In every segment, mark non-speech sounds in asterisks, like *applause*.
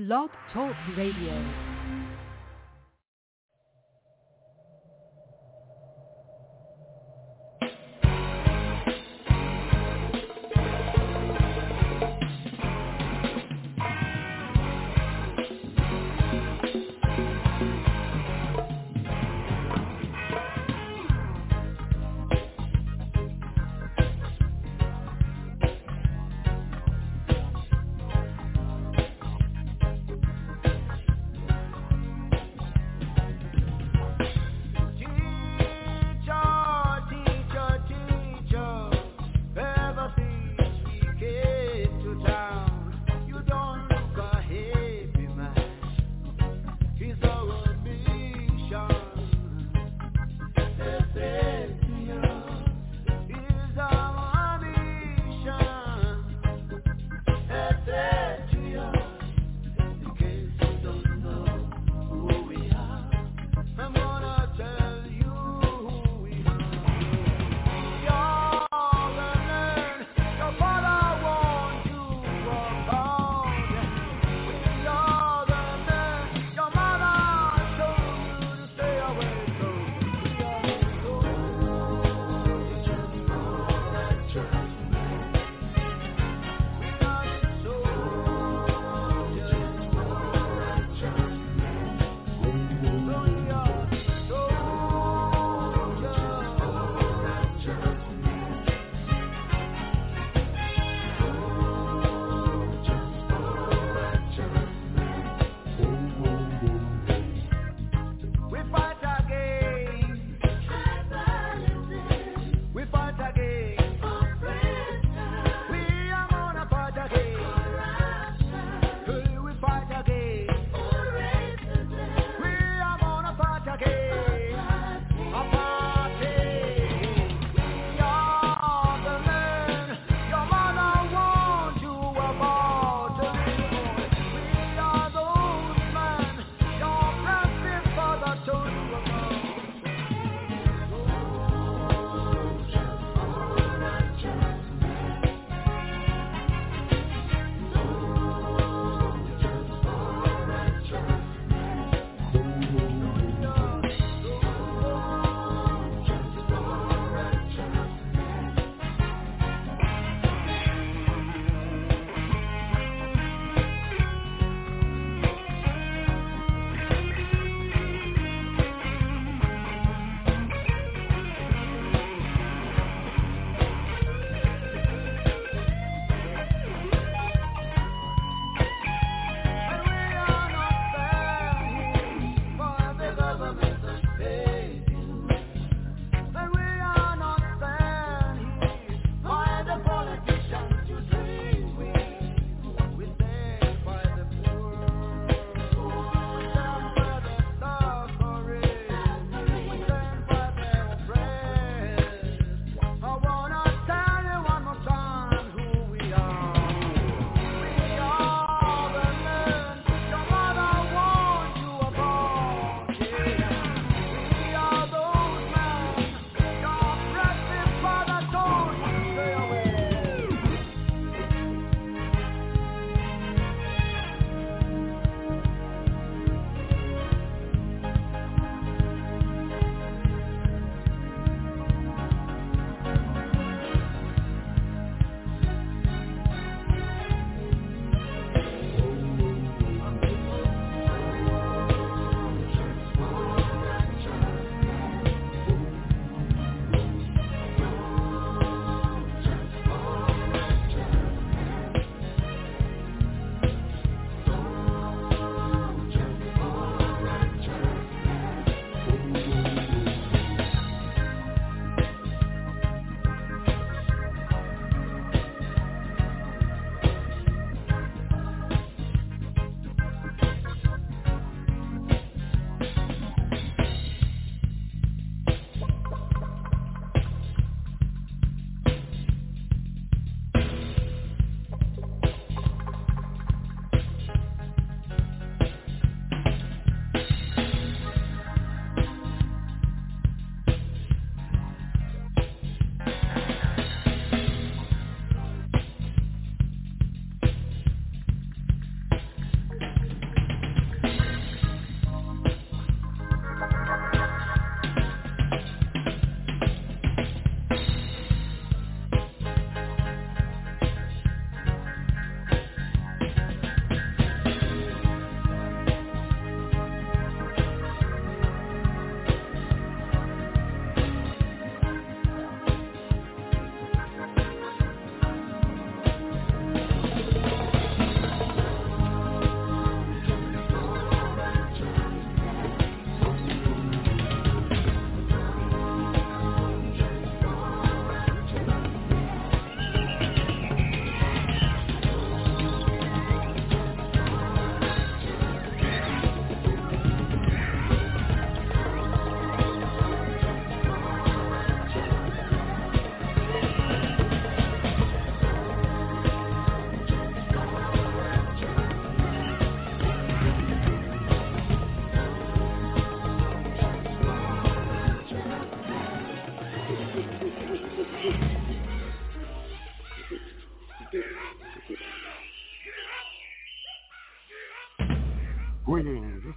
Blog Talk Radio.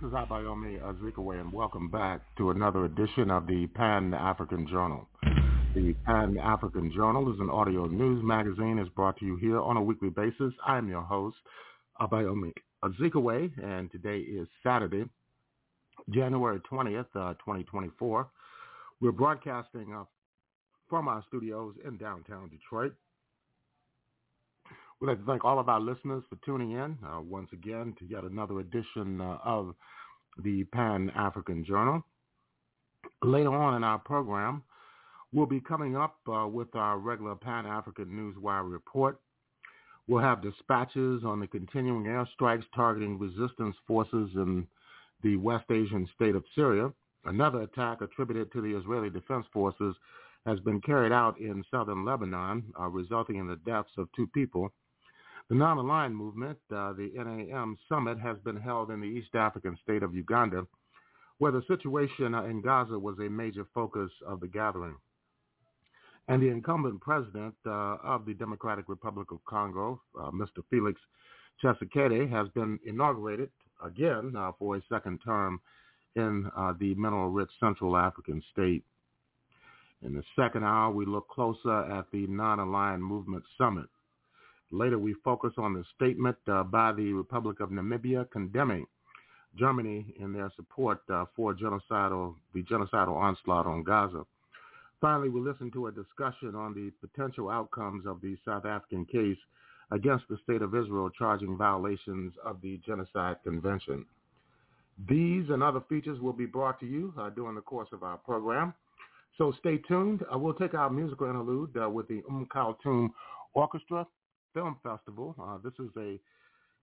Is Abayomi Azikiwe, and welcome back to another edition of the Pan-African Journal. The Pan-African Journal is an audio news magazine. It's brought to you here on a weekly basis. I am your host, Abayomi Azikiwe, and today is Saturday, January 20th, uh, 2024. We're broadcasting uh, from our studios in downtown Detroit. We'd like to thank all of our listeners for tuning in uh, once again to yet another edition uh, of the Pan-African Journal. Later on in our program, we'll be coming up uh, with our regular Pan-African Newswire report. We'll have dispatches on the continuing airstrikes targeting resistance forces in the West Asian state of Syria. Another attack attributed to the Israeli Defense Forces has been carried out in southern Lebanon, uh, resulting in the deaths of two people. The non-aligned movement, uh, the NAM summit, has been held in the East African state of Uganda, where the situation uh, in Gaza was a major focus of the gathering. And the incumbent president uh, of the Democratic Republic of Congo, uh, Mr. Felix Tshisekedi, has been inaugurated again uh, for a second term in uh, the mineral-rich Central African state. In the second hour, we look closer at the Non-Aligned Movement Summit. Later, we focus on the statement uh, by the Republic of Namibia condemning Germany in their support uh, for genocidal, the genocidal onslaught on Gaza. Finally, we listen to a discussion on the potential outcomes of the South African case against the state of Israel charging violations of the Genocide Convention. These and other features will be brought to you uh, during the course of our program. So stay tuned. Uh, we'll take our musical interlude uh, with the Um Orchestra Film Festival. Uh, this is a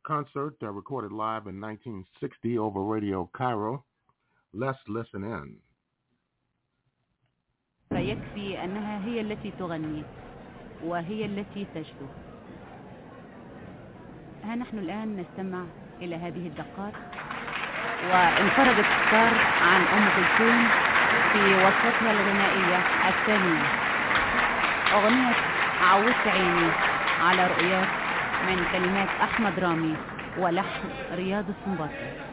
concert uh, recorded live in 1960 over Radio Cairo. Let's listen in. فيكفي أنها هي التي تغني وهي التي تجدو ها نحن الآن نستمع إلى هذه الدقات وانفردت ستار عن أم كلثوم في وصفتها الغنائية الثانية أغنية عودت عيني على رؤياك من كلمات أحمد رامي ولحن رياض السنباطي.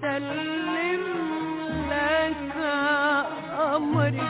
سلم لك أمري.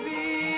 ما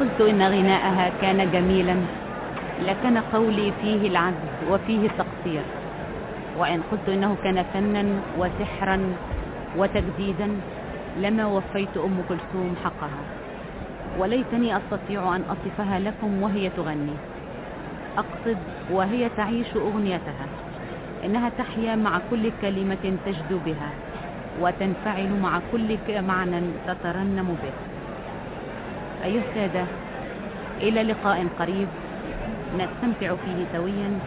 قلت إن غناءها كان جميلا لكان قولي فيه العجز وفيه التقصير. وإن قلت إنه كان فنا وسحرا وتجديدا لما وفيت أم كلثوم حقها. وليتني أستطيع أن أصفها لكم وهي تغني. أقصد وهي تعيش أغنيتها. إنها تحيا مع كل كلمة تجدو بها وتنفعل مع كل معنى تترنم به. أيها السادة إلى لقاء قريب نستمتع فيه سويا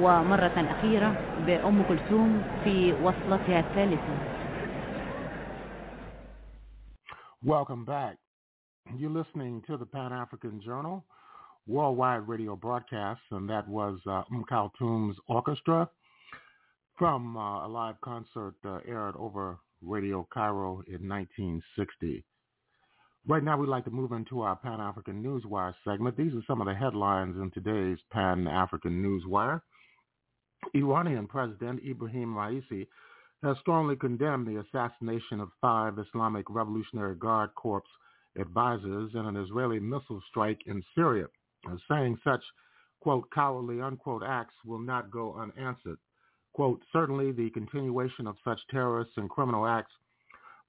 ومرة أخيرة بأم كلثوم في وصلتها الثالثة Welcome back. You're listening to the Pan African Journal worldwide radio broadcast, and that was uh, Um Kulthum's orchestra from uh, a live concert uh, aired over Radio Cairo in 1960. Right now, we'd like to move into our Pan African Newswire segment. These are some of the headlines in today's Pan African Newswire. Iranian President Ibrahim Raisi has strongly condemned the assassination of five Islamic Revolutionary Guard Corps advisors in an Israeli missile strike in Syria, saying such, quote, cowardly, unquote, acts will not go unanswered. Quote, certainly the continuation of such terrorist and criminal acts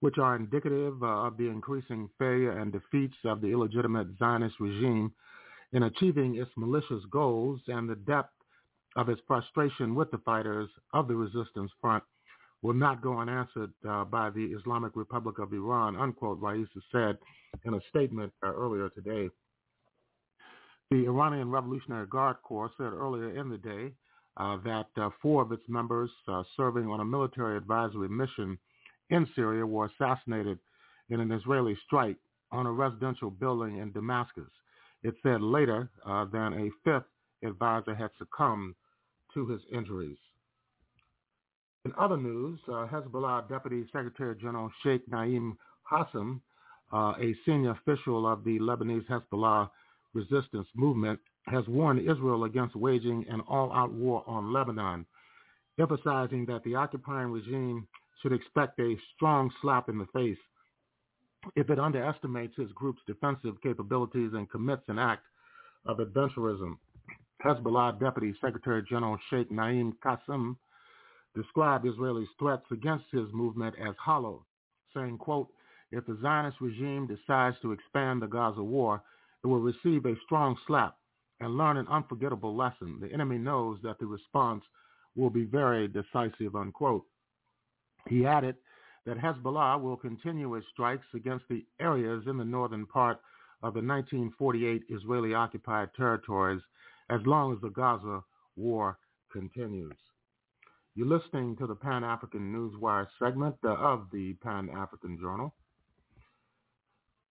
which are indicative uh, of the increasing failure and defeats of the illegitimate Zionist regime in achieving its malicious goals and the depth of its frustration with the fighters of the resistance front will not go unanswered uh, by the Islamic Republic of Iran, unquote, Raisi said in a statement uh, earlier today. The Iranian Revolutionary Guard Corps said earlier in the day uh, that uh, four of its members uh, serving on a military advisory mission in Syria were assassinated in an Israeli strike on a residential building in Damascus. It said later uh, that a fifth advisor had succumbed to his injuries. In other news, uh, Hezbollah Deputy Secretary General Sheikh Naim Qassem, uh, a senior official of the Lebanese Hezbollah resistance movement, has warned Israel against waging an all-out war on Lebanon, emphasizing that the occupying regime should expect a strong slap in the face if it underestimates his group's defensive capabilities and commits an act of adventurism. Hezbollah Deputy Secretary General Sheikh Naim Qassem described Israeli's threats against his movement as hollow, saying, quote, if the Zionist regime decides to expand the Gaza war, it will receive a strong slap and learn an unforgettable lesson. The enemy knows that the response will be very decisive, unquote. He added that Hezbollah will continue its strikes against the areas in the northern part of the 1948 Israeli-occupied territories as long as the Gaza war continues. You're listening to the Pan-African Newswire segment uh, of the Pan-African Journal.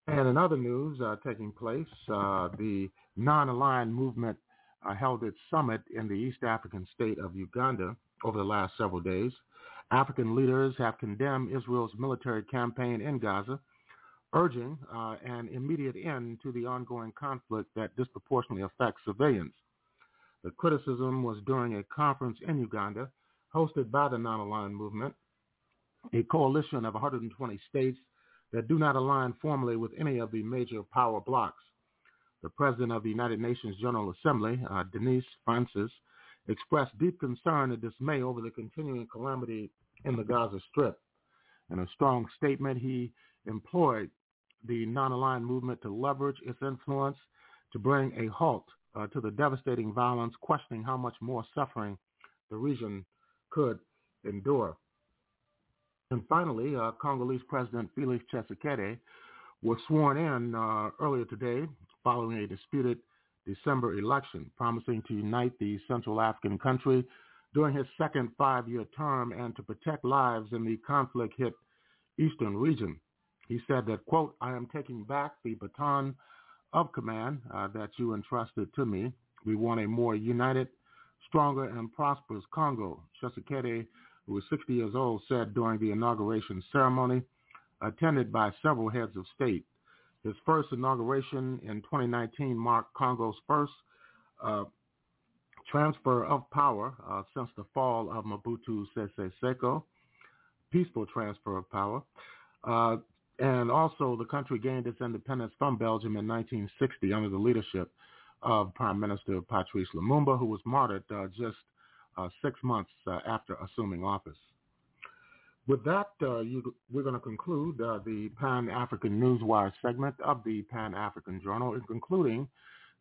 And in other news uh, taking place, uh, the non-aligned movement uh, held its summit in the East African state of Uganda over the last several days. African leaders have condemned Israel's military campaign in Gaza, urging uh, an immediate end to the ongoing conflict that disproportionately affects civilians. The criticism was during a conference in Uganda hosted by the Non-Aligned Movement, a coalition of 120 states that do not align formally with any of the major power blocs. The president of the United Nations General Assembly, uh, Dennis Francis, expressed deep concern and dismay over the continuing calamity in the Gaza Strip. In a strong statement, he employed the non-aligned movement to leverage its influence to bring a halt uh, to the devastating violence, questioning how much more suffering the region could endure. And finally, uh, Congolese President Felix Tshisekedi was sworn in uh, earlier today following a disputed December election, promising to unite the Central African country during his second five-year term and to protect lives in the conflict-hit eastern region. He said that, quote, I am taking back the baton of command uh, that you entrusted to me. We want a more united, stronger, and prosperous Congo. Tshisekedi, who was 60 years old, said during the inauguration ceremony, attended by several heads of state. His first inauguration in 2019 marked Congo's first uh, transfer of power uh, since the fall of Mobutu Sese Seko, peaceful transfer of power. Uh, and also the country gained its independence from Belgium in 1960 under the leadership of Prime Minister Patrice Lumumba, who was martyred uh, just uh, six months uh, after assuming office. With that, uh, you, we're going to conclude the Pan-African Newswire segment of the Pan-African Journal, including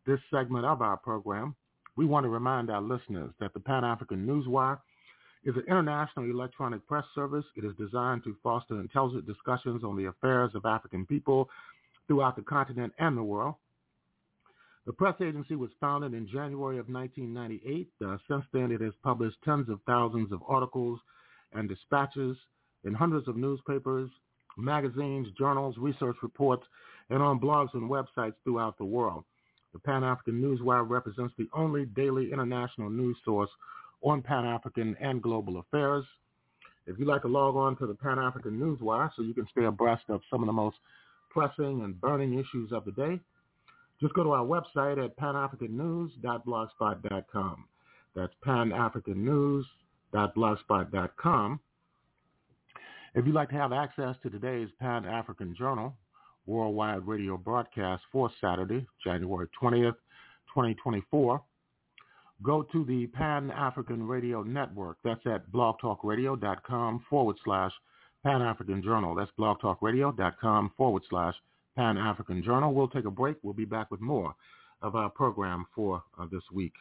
this segment of our program. We want to remind our listeners that the Pan-African Newswire is an international electronic press service. It is designed to foster intelligent discussions on the affairs of African people throughout the continent and the world. The press agency was founded in January of 1998. Uh, since then, it has published tens of thousands of articles and dispatches in hundreds of newspapers, magazines, journals, research reports, and on blogs and websites throughout the world. The Pan-African Newswire represents the only daily international news source on Pan-African and global affairs. If you'd like to log on to the Pan-African Newswire so you can stay abreast of some of the most pressing and burning issues of the day, just go to our website at panafricannews.blogspot.com. That's panafricannews.blogspot.com. If you'd like to have access to today's Pan-African Journal worldwide radio broadcast for Saturday, January 20th, 2024, go to the Pan-African Radio Network. That's at blogtalkradio.com forward slash Pan-African Journal. That's blogtalkradio.com forward slash Pan-African Journal. We'll take a break. We'll be back with more of our program for uh, this week.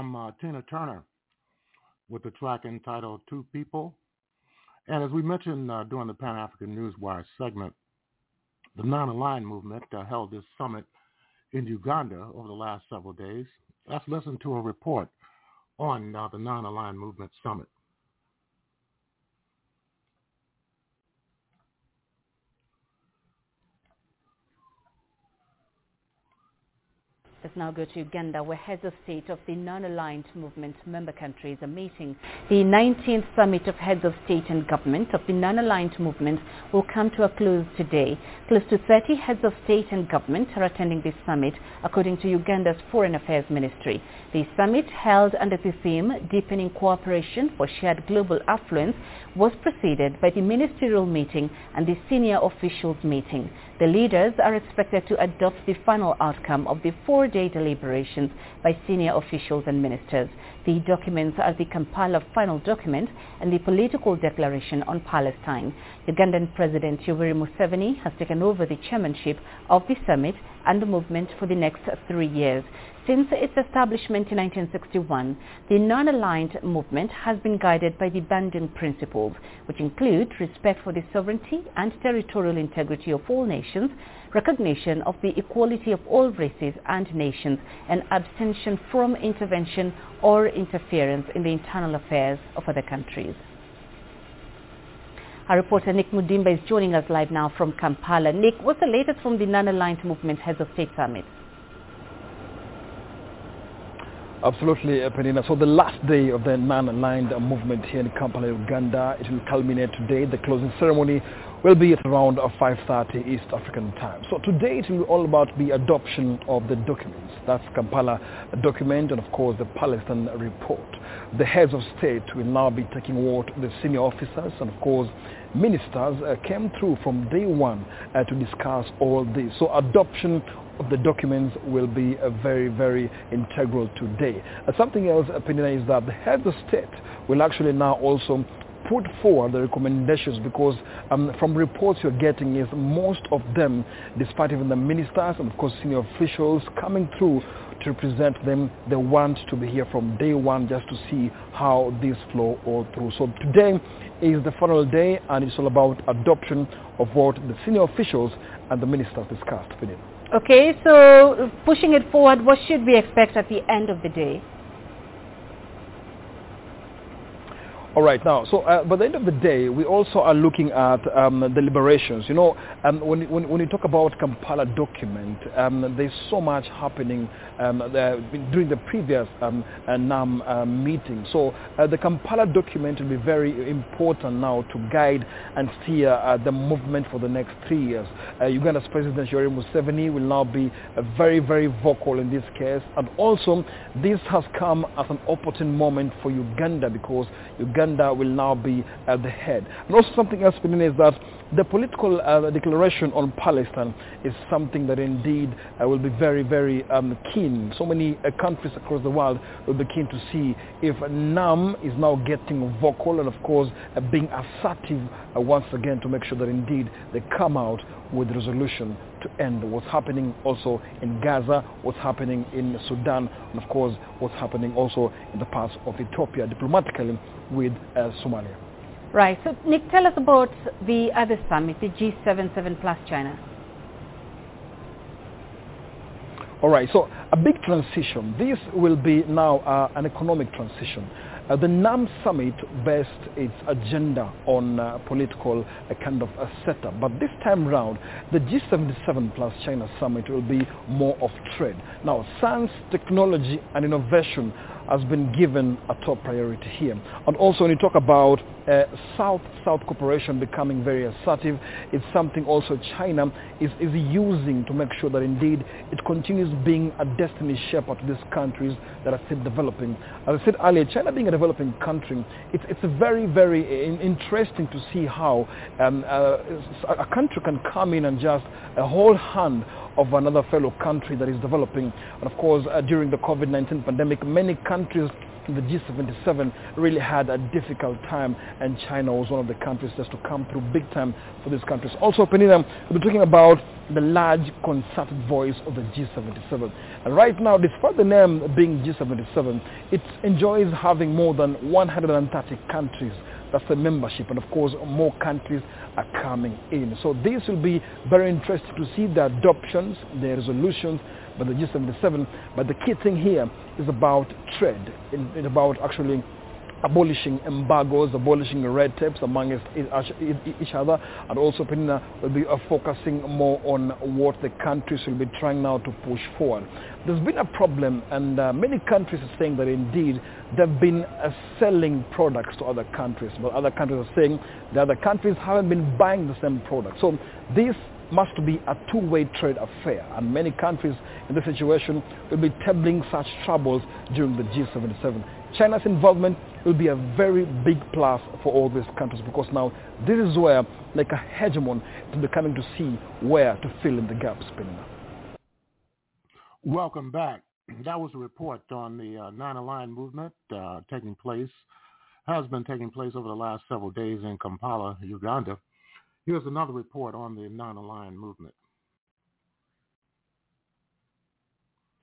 From uh, Tina Turner with the track entitled Two People. And as we mentioned uh, during the Pan-African Newswire segment, the non-aligned movement uh, held this summit in Uganda over the last several days. Let's listen to a report on uh, the non-aligned movement summit. Let's now go to Uganda, where heads of state of the non-aligned movement member countries are meeting. The 19th Summit of Heads of State and Government of the non-aligned movement will come to a close today. Close to 30 heads of state and government are attending this summit, according to Uganda's Foreign Affairs Ministry. The summit, held under the theme Deepening Cooperation for Shared Global Affluence, was preceded by the ministerial meeting and the senior officials meeting. The leaders are expected to adopt the final outcome of the four-day deliberations by senior officials and ministers. The documents are the Kampala final document and the political declaration on Palestine. Ugandan President Yoweri Museveni has taken over the chairmanship of the summit and the movement for the next three years. Since its establishment in 1961, the non-aligned movement has been guided by the Bandung principles, which include respect for the sovereignty and territorial integrity of all nations, recognition of the equality of all races and nations, and abstention from intervention or interference in the internal affairs of other countries. Our reporter Nick Mudimba is joining us live now from Kampala. Nick, what's the latest from the non-aligned movement heads of state summit? Absolutely, uh, Penina. So the last day of the non-aligned movement here in Kampala, Uganda, it will culminate today. The closing ceremony will be at around 5.30 East African time. So today it will be all about the adoption of the documents. That's Kampala document and of course the Palestine report. The heads of state will now be taking what the senior officers and of course ministers uh, came through from day one uh, to discuss all this. So adoption of the documents will be uh, very, very integral today. Uh, something else, uh, Penina, is that the heads of state will actually now also put forward the recommendations because um, from reports you're getting is most of them, despite even the ministers and of course senior officials coming through to represent them, they want to be here from day one just to see how this flow all through. So today is the final day and it's all about adoption of what the senior officials and the ministers discussed. Okay, so pushing it forward, what should we expect at the end of the day? All right, now, so uh, by the end of the day, we also are looking at um, deliberations. You know, um, when, when, when you talk about Kampala document, um, there's so much happening um, the, during the previous um, uh, NAM uh, meeting. So uh, the Kampala document will be very important now to guide and steer uh, the movement for the next three years. Uganda's President Yoweri Museveni will now be very, very vocal in this case. And also, this has come at an opportune moment for Uganda because Uganda Uganda will now be at the head. And also something else, within is that the political uh, declaration on Palestine is something that indeed uh, will be very, very um, keen. So many uh, countries across the world will be keen to see if NAM is now getting vocal and of course uh, being assertive uh, once again to make sure that indeed they come out with resolution to end what's happening also in Gaza, what's happening in Sudan, and of course what's happening also in the parts of Ethiopia diplomatically with uh, Somalia. Right. So Nick, tell us about the other summit, the G77 plus China. All right. So a big transition. This will be now uh, an economic transition. Uh, the NAM summit based its agenda on uh, political uh, kind of a setup. But this time round, the G77 plus China summit will be more of trade. Now, science, technology and innovation has been given a top priority here. And also when you talk about uh, South-South cooperation becoming very assertive, it's something also China is, is using to make sure that indeed it continues being a destiny shaper to these countries that are still developing. As I said earlier, China being a developing country, it's, it's very, very in, interesting to see how um, uh, a country can come in and just a whole hand of another fellow country that is developing. And of course, uh, during the COVID-19 pandemic, many countries the G77 really had a difficult time and China was one of the countries just to come through big time for these countries. Also, Penina, we'll be talking about the large concerted voice of the G77. And right now, despite the name being G77, it enjoys having more than 130 countries that's the membership and of course more countries are coming in. So this will be very interesting to see the adoptions, the resolutions by the G77. But the key thing here is about trade, it's about actually abolishing embargoes, abolishing red tapes among each other, and also Penina will be uh, focusing more on what the countries will be trying now to push forward. There's been a problem, and uh, many countries are saying that indeed they've been uh, selling products to other countries, but other countries are saying the other countries haven't been buying the same products. So this must be a two-way trade affair, and many countries in this situation will be tabling such troubles during the G77. China's involvement will be a very big plus for all these countries because now this is where, like a hegemon, will be coming to see where to fill in the gaps. Welcome back. *clears throat* That was a report on the uh, non-aligned movement uh, taking place, has been taking place over the last several days in Kampala, Uganda. Here's another report on the non-aligned movement.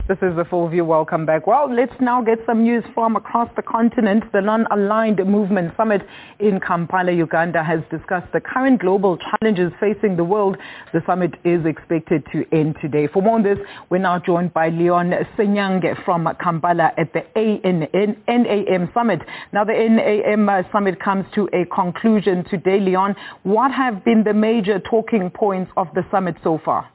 This is the full view. Welcome back. Well, let's now get some news from across the continent. The Non-Aligned Movement Summit in Kampala, Uganda has discussed the current global challenges facing the world. The summit is expected to end today. For more on this, we're now joined by Leon Senyange from Kampala at the NAM Summit. Now, the NAM Summit comes to a conclusion today. Leon, what have been the major talking points of the summit so far?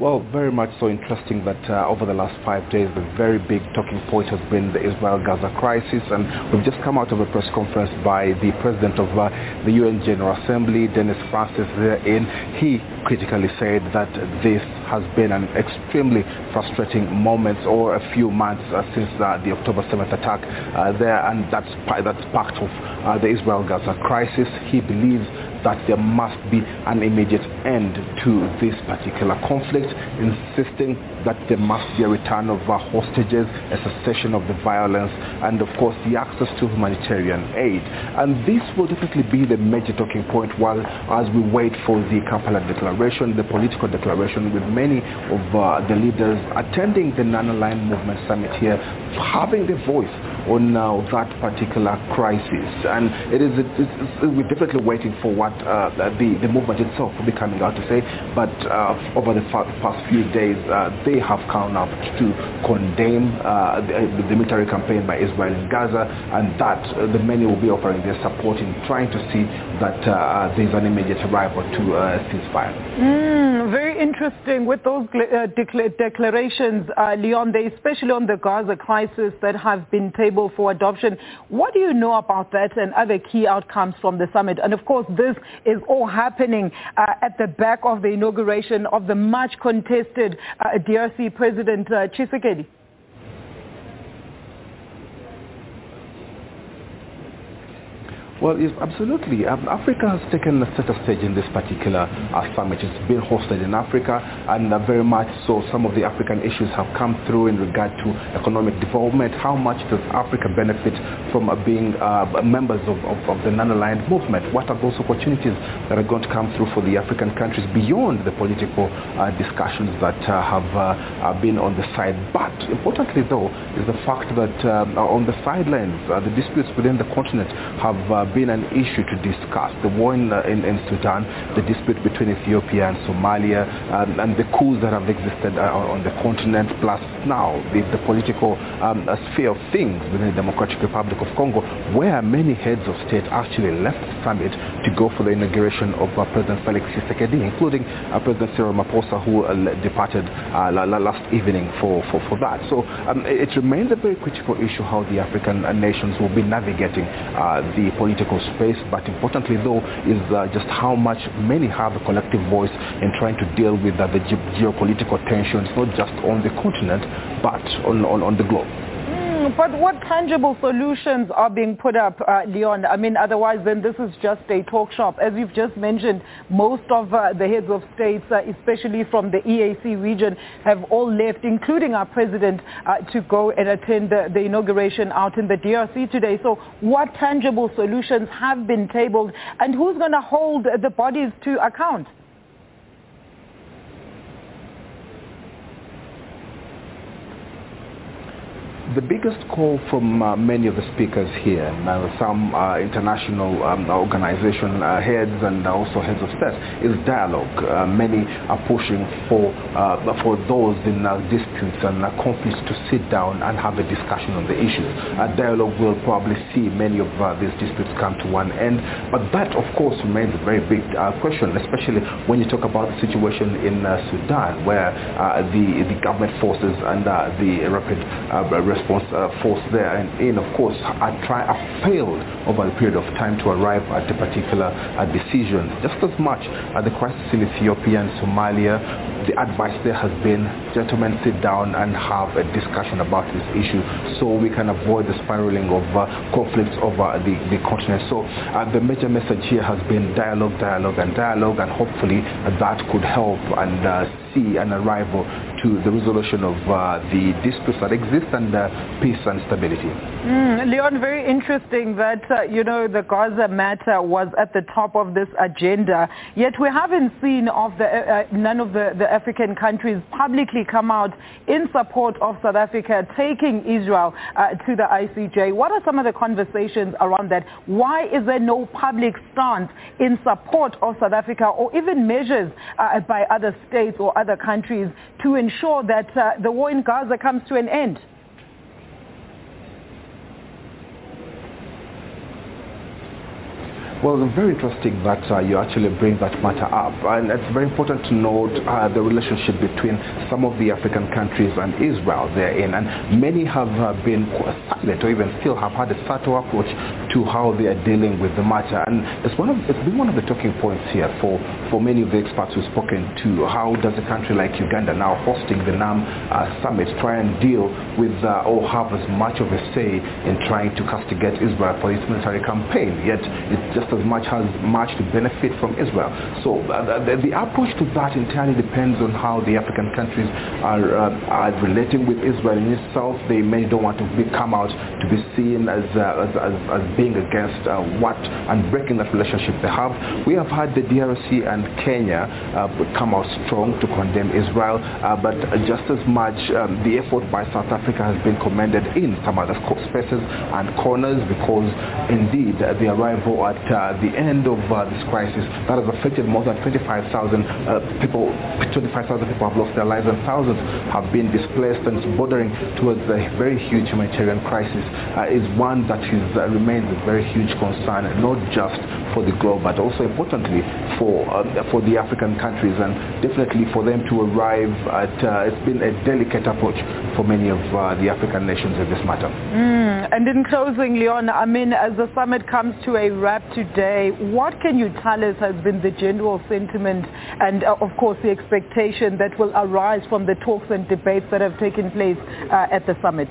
Well, very much so interesting that uh, over the last five days, the very big talking point has been the Israel-Gaza crisis. And we've just come out of a press conference by the president of uh, the UN General Assembly, Dennis Francis, therein. He critically said that this has been an extremely frustrating moment or a few months uh, since uh, the October 7th attack uh, there. And that's, that's part of uh, the Israel-Gaza crisis. He believes that there must be an immediate end to this particular conflict, insisting that there must be a return of our hostages, a cessation of the violence, and of course the access to humanitarian aid. And this will definitely be the major talking point while as we wait for the Kampala Declaration, the political declaration with many of uh, the leaders attending the Non-Aligned Movement Summit here, having the voice on now that particular crisis. And it is, we're definitely waiting for what uh, the, the movement itself will be coming out to say. But uh, over the fa- past few days, uh, they have come up to condemn uh, the, the, military campaign by Israel in Gaza and that uh, the many will be offering their support in trying to see that there's an immediate arrival to ceasefire. Mm, very interesting with those declarations, Leon, they, especially on the Gaza crisis that have been taken table for adoption. What do you know about that and other key outcomes from the summit? And of course, this is all happening uh, at the back of the inauguration of the much contested uh, DRC President uh, Tshisekedi. Well, yes, absolutely. Um, Africa has taken a set of stage in this particular uh, summit. It's been hosted in Africa, and uh, very much so some of the African issues have come through in regard to economic development. How much does Africa benefit from uh, being uh, members of, of, of the non-aligned movement? What are those opportunities that are going to come through for the African countries beyond the political uh, discussions that uh, have been on the side? But importantly, though, is the fact that um, on the sidelines, the disputes within the continent have been an issue to discuss. The war in, uh, in, in, Sudan, the dispute between Ethiopia and Somalia, um, and the coups that have existed uh, on the continent, plus now the, the political um, sphere of things within the Democratic Republic of Congo, where many heads of state actually left the summit to go for the inauguration of uh, President Felix Tshisekedi, including uh, President Cyril Ramaphosa, who uh, departed uh, last evening for, for, for that. So um, it remains a very critical issue how the African nations will be navigating the political political space, but importantly though is uh, just how much many have a collective voice in trying to deal with uh, the ge- geopolitical tensions, not just on the continent, but on, on, on the globe Mm, but what tangible solutions are being put up, uh, Leon? I mean, otherwise then this is just a talk shop. As you've just mentioned, most of uh, the heads of states, uh, especially from the EAC region, have all left, including our president, uh, to go and attend the, the inauguration out in the DRC today. So what tangible solutions have been tabled and who's going to hold the bodies to account? The biggest call from uh, many of the speakers here, and uh, some uh, international um, organization uh, heads and also heads of state, is dialogue. Uh, many are pushing for uh, for those in disputes and conflicts to sit down and have a discussion on the issues. dialogue will probably see many of these disputes come to one end, but that, of course, remains a very big question, especially when you talk about the situation in Sudan, where the the government forces and the rapid response uh, force there. And in of course I try I failed over a period of time to arrive at a particular uh, decision. Just as much at the crisis in Ethiopia and Somalia the advice there has been gentlemen sit down and have a discussion about this issue so we can avoid the spiraling of uh, conflicts over the, the continent. So uh, the major message here has been dialogue dialogue and dialogue and hopefully that could help and uh, see an arrival to the resolution of uh, the disputes that exist and uh, peace and stability. Mm, Leon, very interesting that, uh, you know, the Gaza matter was at the top of this agenda, yet we haven't seen of the, uh, uh, none of the, the African countries publicly come out in support of South Africa taking Israel uh, to the ICJ. What are some of the conversations around that? Why is there no public stance in support of South Africa or even measures by other states or other countries to ensure that uh, the war in Gaza comes to an end? Well, very interesting that uh, you actually bring that matter up. And it's very important to note uh, the relationship between some of the African countries and Israel therein. And many have uh, been silent or even still have had a subtle approach to how they are dealing with the matter. And it's, one of, it's been one of the talking points here for, for many of the experts we've spoken to how does a country like Uganda now hosting the NAM uh, summit try and deal with uh, or have as much of a say in trying to castigate Israel for its military campaign. Yet it's just as much has much to benefit from Israel. So uh, the, the, approach to that entirely depends on how the African countries are, uh, are relating with Israel in itself. They may don't want to be, come out to be seen as, uh, as, as, as, being against uh, what and breaking that relationship they have. We have had the DRC and Kenya uh, come out strong to condemn Israel, uh, but just as much um, the effort by South Africa has been commended in some other spaces and corners because indeed the arrival at uh, the end of uh, this crisis that has affected more than 25,000 uh, people. 25,000 people have lost their lives and thousands have been displaced and it's bordering towards a very huge humanitarian crisis is one that is, remains a very huge concern, not just for the globe, but also importantly for uh, for the African countries and definitely for them to arrive at. it's been a delicate approach for many of the African nations in this matter. Mm, and in closing, Leon, I mean, as the summit comes to a wrap today, today. What can you tell us has been the general sentiment and, uh, of course, the expectation that will arise from the talks and debates that have taken place uh, at the summit?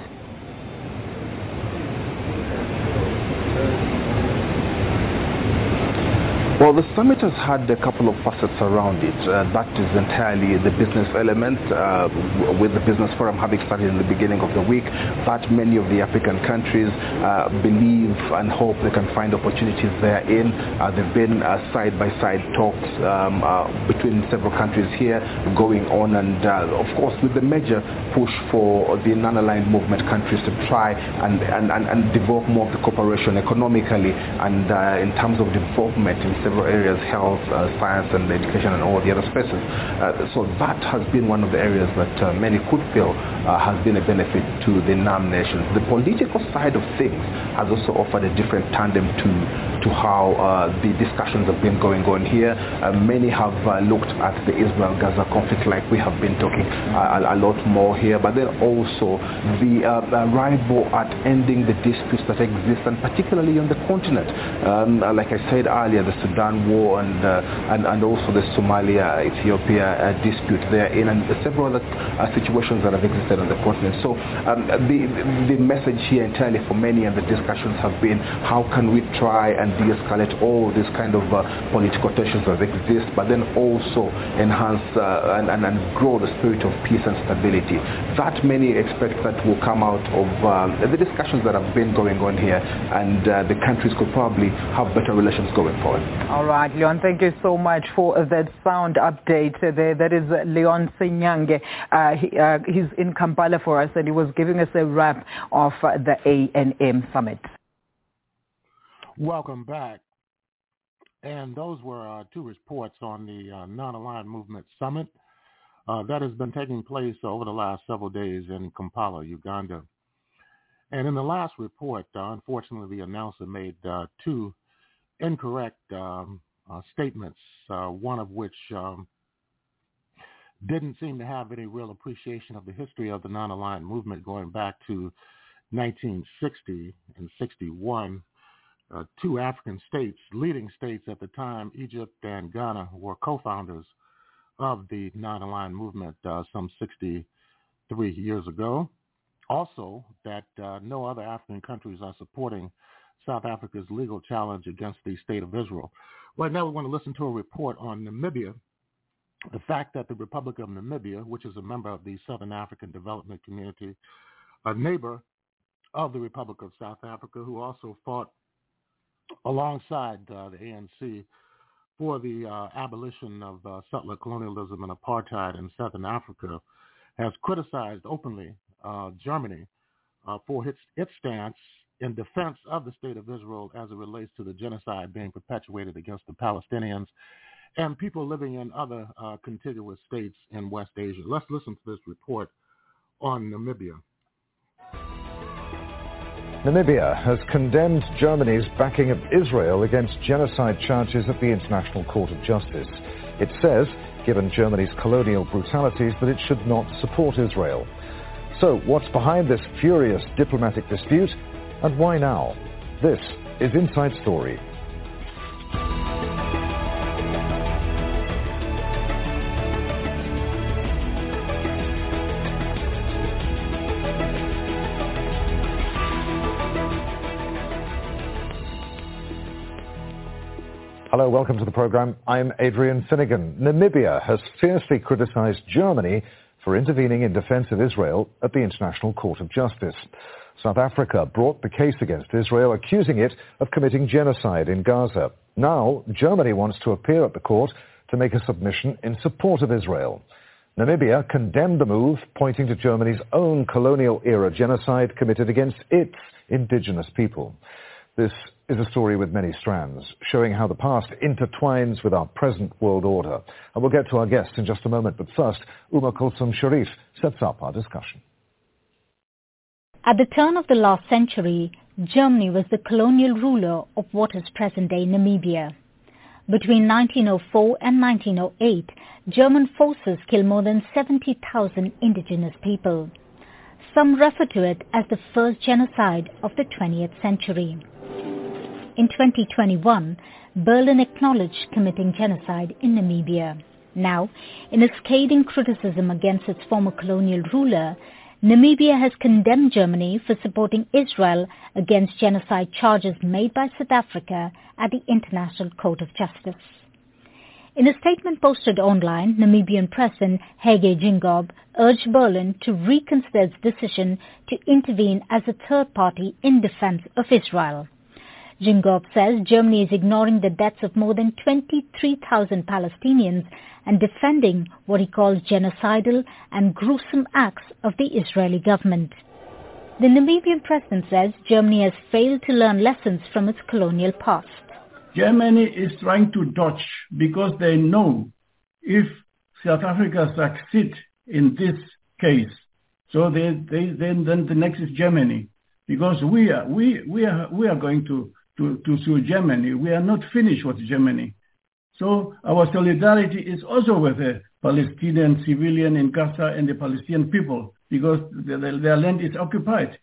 Well, the summit has had a couple of facets around it. Uh, that is entirely the business element, uh, with the business forum having started in the beginning of the week, that many of the African countries uh, believe and hope they can find opportunities therein. Uh, there have been uh, side-by-side talks um, uh, between several countries here going on, and of course with the major push for the non-aligned movement countries to try and, and, and, and develop more of the cooperation economically and in terms of development in several areas, health, uh, science and education and all the other spaces. Uh, so that has been one of the areas that uh, many could feel uh, has been a benefit to the NAM nations. The political side of things has also offered a different tandem to to how the discussions have been going on here. Many have looked at the Israel-Gaza conflict like we have been talking a, a, lot more here, but then also the arrival at ending the disputes that exist, and particularly on the continent. Um, like I said earlier, the Sudan Sudan war and, uh, and, and also the Somalia-Ethiopia uh, dispute there in and several other uh, situations that have existed on the continent. So um, the, the message here entirely for many and the discussions have been how can we try and de-escalate all these kind of political tensions that exist, but then also enhance and, and, and, grow the spirit of peace and stability. That many expect that will come out of uh, the discussions that have been going on here and uh, the countries could probably have better relations going forward. All right, Leon, thank you so much for that sound update there. That is Leon Senyange. Uh, he, uh, he's in Kampala for us and he was giving us a wrap of uh, the ANM summit. Welcome back. And those were uh, two reports on the uh, Non-Aligned Movement Summit uh, that has been taking place over the last several days in Kampala, Uganda. And in the last report, unfortunately, the announcer made two incorrect um, uh, statements, one of which um, didn't seem to have any real appreciation of the history of the non-aligned movement going back to 1960 and 61 uh, two African states, leading states at the time, Egypt and Ghana, were co-founders of the non-aligned movement uh, some 63 years ago. Also, that uh, no other African countries are supporting South Africa's legal challenge against the state of Israel. Right now, we want to listen to a report on Namibia. The fact that the Republic of Namibia, which is a member of the Southern African Development Community, a neighbor of the Republic of South Africa, who also fought alongside uh, the ANC for the uh, abolition of uh, settler colonialism and apartheid in Southern Africa, has criticized openly uh, Germany uh, for its, its stance in defense of the state of Israel as it relates to the genocide being perpetuated against the Palestinians and people living in other uh, contiguous states in West Asia. Let's listen to this report on Namibia. Namibia has condemned Germany's backing of Israel against genocide charges at the International Court of Justice. It says, given Germany's colonial brutalities, that it should not support Israel. So what's behind this furious diplomatic dispute and why now? This is Inside Story. Hello, welcome to the program. I'm Adrian Finnegan. Namibia has fiercely criticized Germany for intervening in defense of Israel at the International Court of Justice. South Africa brought the case against Israel, accusing it of committing genocide in Gaza. Now, Germany wants to appear at the court to make a submission in support of Israel. Namibia condemned the move, pointing to Germany's own colonial-era genocide committed against its indigenous people. This is a story with many strands, showing how the past intertwines with our present world order. And we'll get to our guests in just a moment, but first, Uma Kulsum Sharif sets up our discussion. At the turn of the last century, Germany was the colonial ruler of what is present-day Namibia. Between 1904 and 1908, German forces killed more than 70,000 indigenous people. Some refer to it as the first genocide of the 20th century. In 2021, Berlin acknowledged committing genocide in Namibia. Now, in a scathing criticism against its former colonial ruler, Namibia has condemned Germany for supporting Israel against genocide charges made by South Africa at the International Court of Justice. In a statement posted online, Namibian President Hage Geingob urged Berlin to reconsider its decision to intervene as a third party in defense of Israel. Geingob says Germany is ignoring the deaths of more than 23,000 Palestinians and defending what he calls genocidal and gruesome acts of the Israeli government. The Namibian president says Germany has failed to learn lessons from its colonial past. Germany is trying to dodge because they know if South Africa succeeds in this case, so they, they, then, then the next is Germany because we are, we, we are, we are going to to, to sue Germany. We are not finished with Germany. So our solidarity is also with the Palestinian civilian in Gaza and the Palestinian people because their, their land is occupied.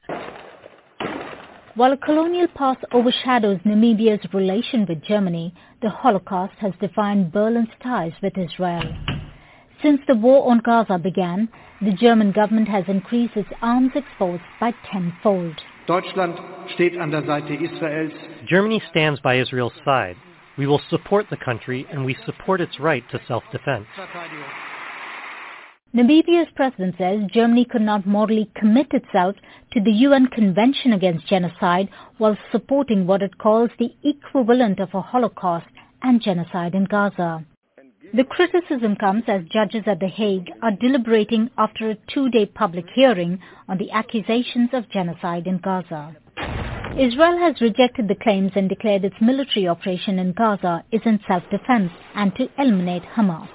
While a colonial past overshadows Namibia's relation with Germany, the Holocaust has defined Berlin's ties with Israel. Since the war on Gaza began, the German government has increased its arms exports by tenfold. Deutschland steht an der Seite Israels. Germany stands by Israel's side. We will support the country and we support its right to self-defense. Namibia's president says Germany could not morally commit itself to the UN Convention Against Genocide while supporting what it calls the equivalent of a Holocaust and genocide in Gaza. The criticism comes as judges at The Hague are deliberating after a two-day public hearing on the accusations of genocide in Gaza. Israel has rejected the claims and declared its military operation in Gaza is in self-defense and to eliminate Hamas.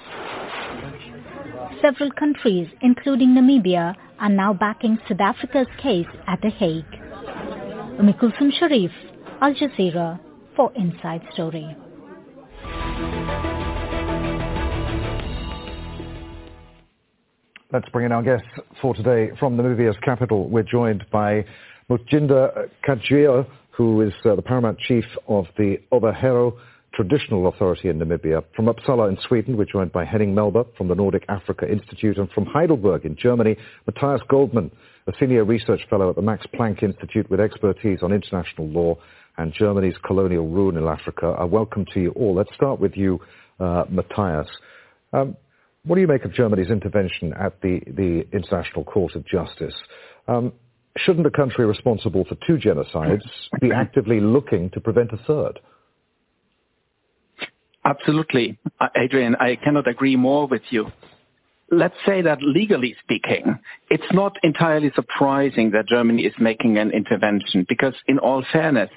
Several countries, including Namibia, are now backing South Africa's case at The Hague. Umi Kulsum Sharif, Al Jazeera, for Inside Story. Let's bring in our guests for today from Namibia's capital. We're joined by Mutjinde Katjiua, who is uh, the paramount chief of the Ovaherero Traditional Authority in Namibia. From Uppsala in Sweden, we're joined by Henning Melber from the Nordic Africa Institute. And from Heidelberg in Germany, Matthias Goldmann, a senior research fellow at the Max Planck Institute with expertise on international law and Germany's colonial rule in Africa. Uh, welcome to you all. Let's start with you, uh, Matthias. Um, what do you make of Germany's intervention at the, the International Court of Justice? Um, shouldn't a country responsible for two genocides be *coughs* actively looking to prevent a third? Absolutely. Uh, Adrian, I cannot agree more with you. Let's say that legally speaking, it's not entirely surprising that Germany is making an intervention because in all fairness,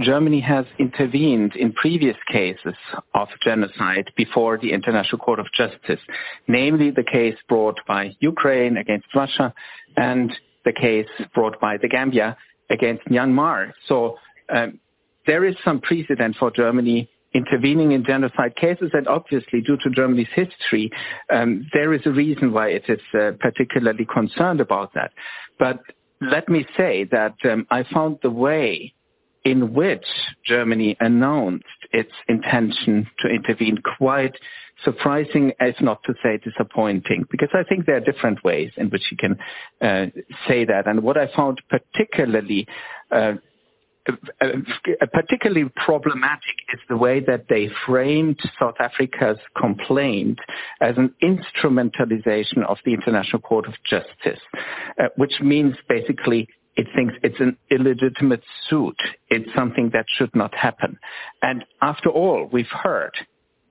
Germany has intervened in previous cases of genocide before the International Court of Justice, namely the case brought by Ukraine against Russia and the case brought by the Gambia against Myanmar. So um, there is some precedent for Germany intervening in genocide cases, and obviously due to Germany's history, um, there is a reason why it is uh, particularly concerned about that. But let me say that um, I found the way in which Germany announced its intention to intervene quite surprising, if not to say disappointing, because I think there are different ways in which you can uh, say that. And what I found particularly uh, particularly problematic is the way that they framed South Africa's complaint as an instrumentalization of the International Court of Justice, uh, which means basically it thinks it's an illegitimate suit. It's something that should not happen. And after all, we've heard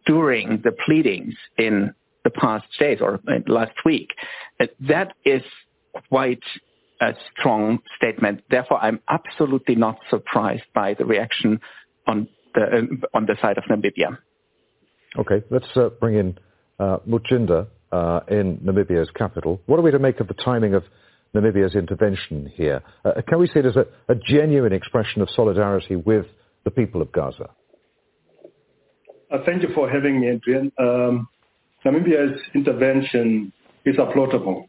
during the pleadings in the past days or last week, that that is quite a strong statement. Therefore, I'm absolutely not surprised by the reaction on the uh, on the side of Namibia. Okay, let's uh, bring in uh, Mutjinde uh, in Namibia's capital. What are we to make of the timing of Namibia's intervention here? Uh, can we see it as a, a, genuine expression of solidarity with the people of Gaza? Uh, thank you for having me, Adrian. Um, Namibia's intervention is applaudable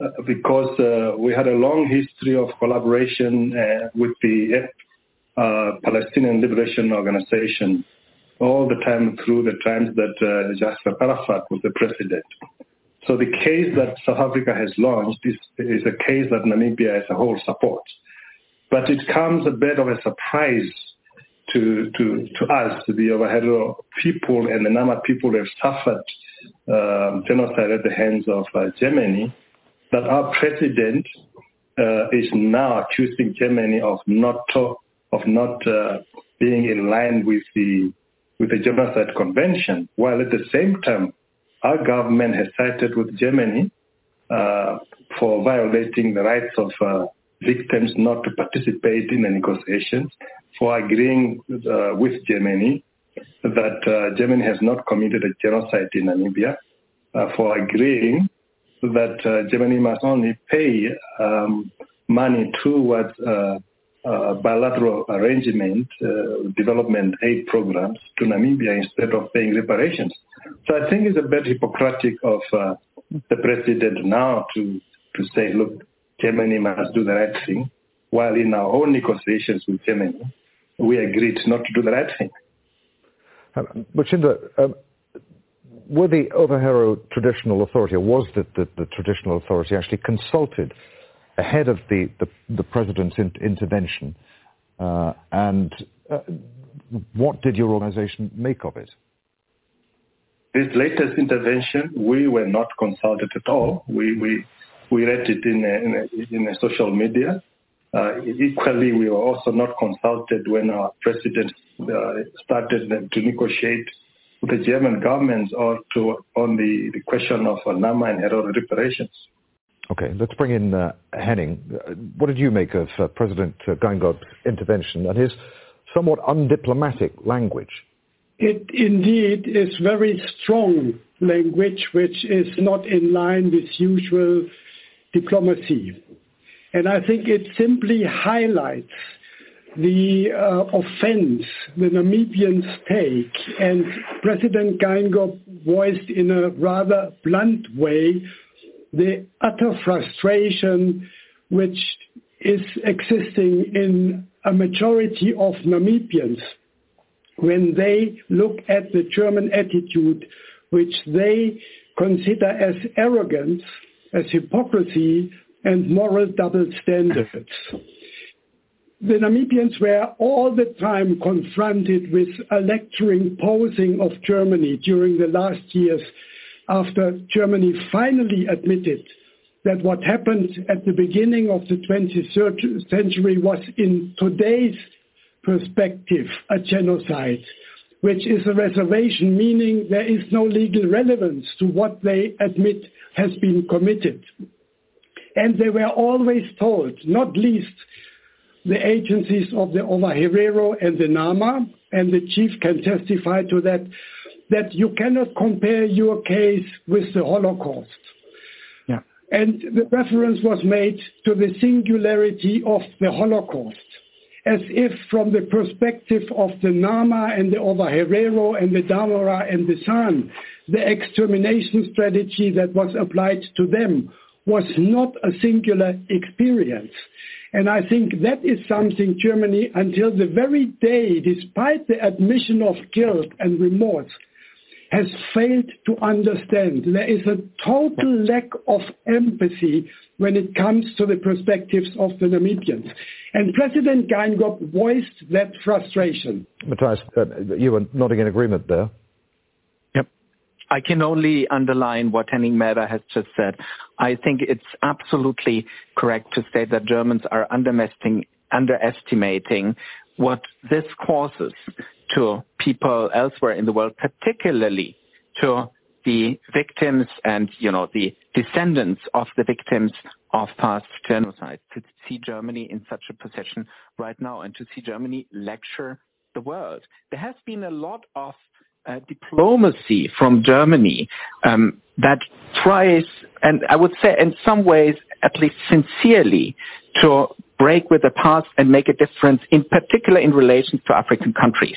uh, because uh, we had a long history of collaboration uh, with the uh, Palestinian Liberation Organization all the time through the times that uh, Yasser Arafat was the president. So the case that South Africa has launched is, is a case that Namibia as a whole supports. But it comes a bit of a surprise to, to, to us, the Ovaherero people and the Nama people who have suffered uh, genocide at the hands of uh, Germany, that our president uh, is now accusing Germany of not of not uh, being in line with the with the genocide convention, while at the same time our government has sided with Germany uh, for violating the rights of uh, victims not to participate in the negotiations, for agreeing uh, with Germany that uh, Germany has not committed a genocide in Namibia, uh, for agreeing that uh, Germany must only pay um, money towards bilateral arrangement, development aid programs to Namibia instead of paying reparations. So I think it's a bit hypocritic of uh, the president now to to say, look, Germany must do the right thing while in our own negotiations with Germany, we agreed not to do the right thing. Um, um, were the Ovaherero traditional authority, or was the, the, the, traditional authority actually consulted ahead of the, the, the president's in, intervention? Uh, and uh, what did your organization make of it? This latest intervention, we were not consulted at all. We, we, we read it in, a, in, a, in a social media. Uh, equally, we were also not consulted when our president uh, started to negotiate with the German government or to, on the, the question of Nama and reparations. Okay, let's bring in uh, Henning. Uh, what did you make of uh, President uh, intervention and his somewhat undiplomatic language? It indeed is very strong language, which is not in line with usual diplomacy. And I think it simply highlights the uh, offense the Namibians take, and President Geingob voiced in a rather blunt way the utter frustration which is existing in a majority of Namibians when they look at the German attitude, which they consider as arrogance, as hypocrisy, and moral double standards. The Namibians were all the time confronted with a lecturing posing of Germany during the last years after Germany finally admitted that what happened at the beginning of the 20th century was in today's perspective a genocide, which is a reservation, meaning there is no legal relevance to what they admit has been committed. And they were always told, not least the agencies of the Ovaherero and the Nama, and the chief can testify to that, that you cannot compare your case with the Holocaust. Yeah. And the reference was made to the singularity of the Holocaust, as if from the perspective of the Nama and the Ovaherero and the Damara and the San, the extermination strategy that was applied to them was not a singular experience. And I think that is something Germany, until the very day, despite the admission of guilt and remorse, has failed to understand. There is a total lack of empathy when it comes to the perspectives of the Namibians. And President Geingob voiced that frustration. Matthias, uh, you were nodding in agreement there. Yep. I can only underline what Henning Melber has just said. I think it's absolutely correct to say that Germans are underestimating what this causes to people elsewhere in the world, particularly to the victims and, you know, the descendants of the victims of past genocides. To see Germany in such a position right now and to see Germany lecture the world. There has been a lot of uh, diplomacy from Germany um, that tries, and I would say in some ways, at least sincerely, to break with the past and make a difference, in particular in relation to African countries.